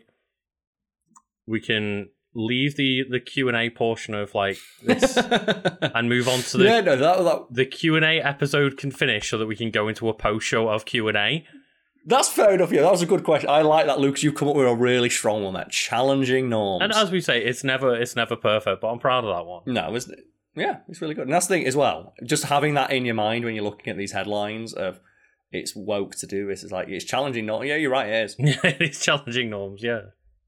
we can leave the the Q and A portion of like this [LAUGHS] and move on to the yeah, no, that, that the Q and A episode can finish so that we can go into a post show of Q and A. that's fair enough. Yeah, that was a good question. I like that, Lucas. You've come up with a really strong one. That challenging norms. And as we say, it's never it's never perfect, but I'm proud of that one. No, it's, yeah, it's really good. And that's the thing as well. Just having that in your mind when you're looking at these headlines of it's woke to do this. It's like it's challenging. Not yeah, you're right. It is. [LAUGHS] Yeah, it's challenging norms, yeah.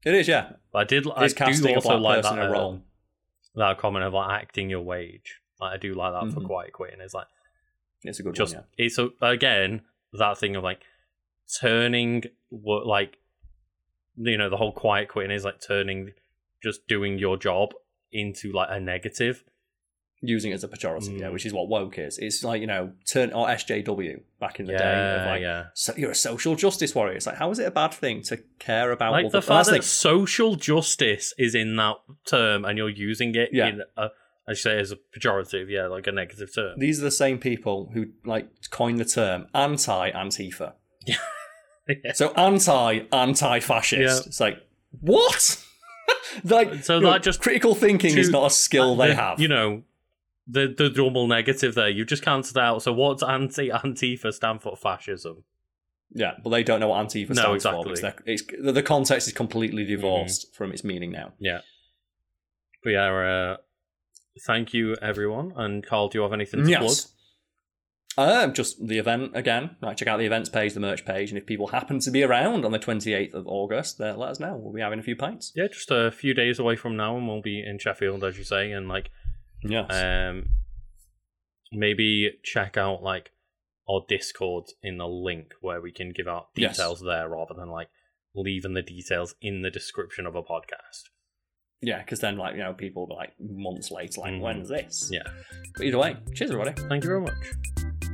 It is. Yeah, But I did. I it's do casting a also like that in role. that comment of like acting your wage. Like I do like that for Mhm. quiet quitting. It's like It's a good just one. Yeah. it's a, again that thing of like turning what like you know the whole quiet quitting is like turning just doing your job into like a negative. Using it as a pejorative, yeah, Mm. which is what woke is. It's like you know, turn or SJW back in the yeah, day of like yeah. so you're a social justice warrior. It's like how is it a bad thing to care about Like the fact that social justice is in that term and you're using it Yeah. in a, I should say as a pejorative, yeah, like a negative term. these are the same people who like coined the term anti Antifa. [LAUGHS] Yeah. [LAUGHS] So anti anti fascist. Yeah. It's like what? [LAUGHS] like So you know, that just critical thinking is not a skill they The- have. You know, the the double negative there. You just cancelled out. So what's anti Antifa stand for? Fascism. yeah, but they don't know what Antifa No, stands exactly. for they're- it's, the, the context is completely divorced Mm-hmm. from its meaning now. Yeah. But yeah, uh, thank you everyone. And Carl, do you have anything to Yes. Um, just the event again. Like check out the events page, the merch page, and if people happen to be around on the twenty eighth of August, then let us know. We'll be having a few pints. Yeah, just a few days away from now, and we'll be in Sheffield, as you say, and like Yes. um, maybe check out like our Discord in the link where we can give out Yes. details there rather than like leaving the details in the description of a podcast. yeah, because then like you know people will be like months later, like Mhm. when's this? Yeah. But either way, cheers everybody. Thank you very much.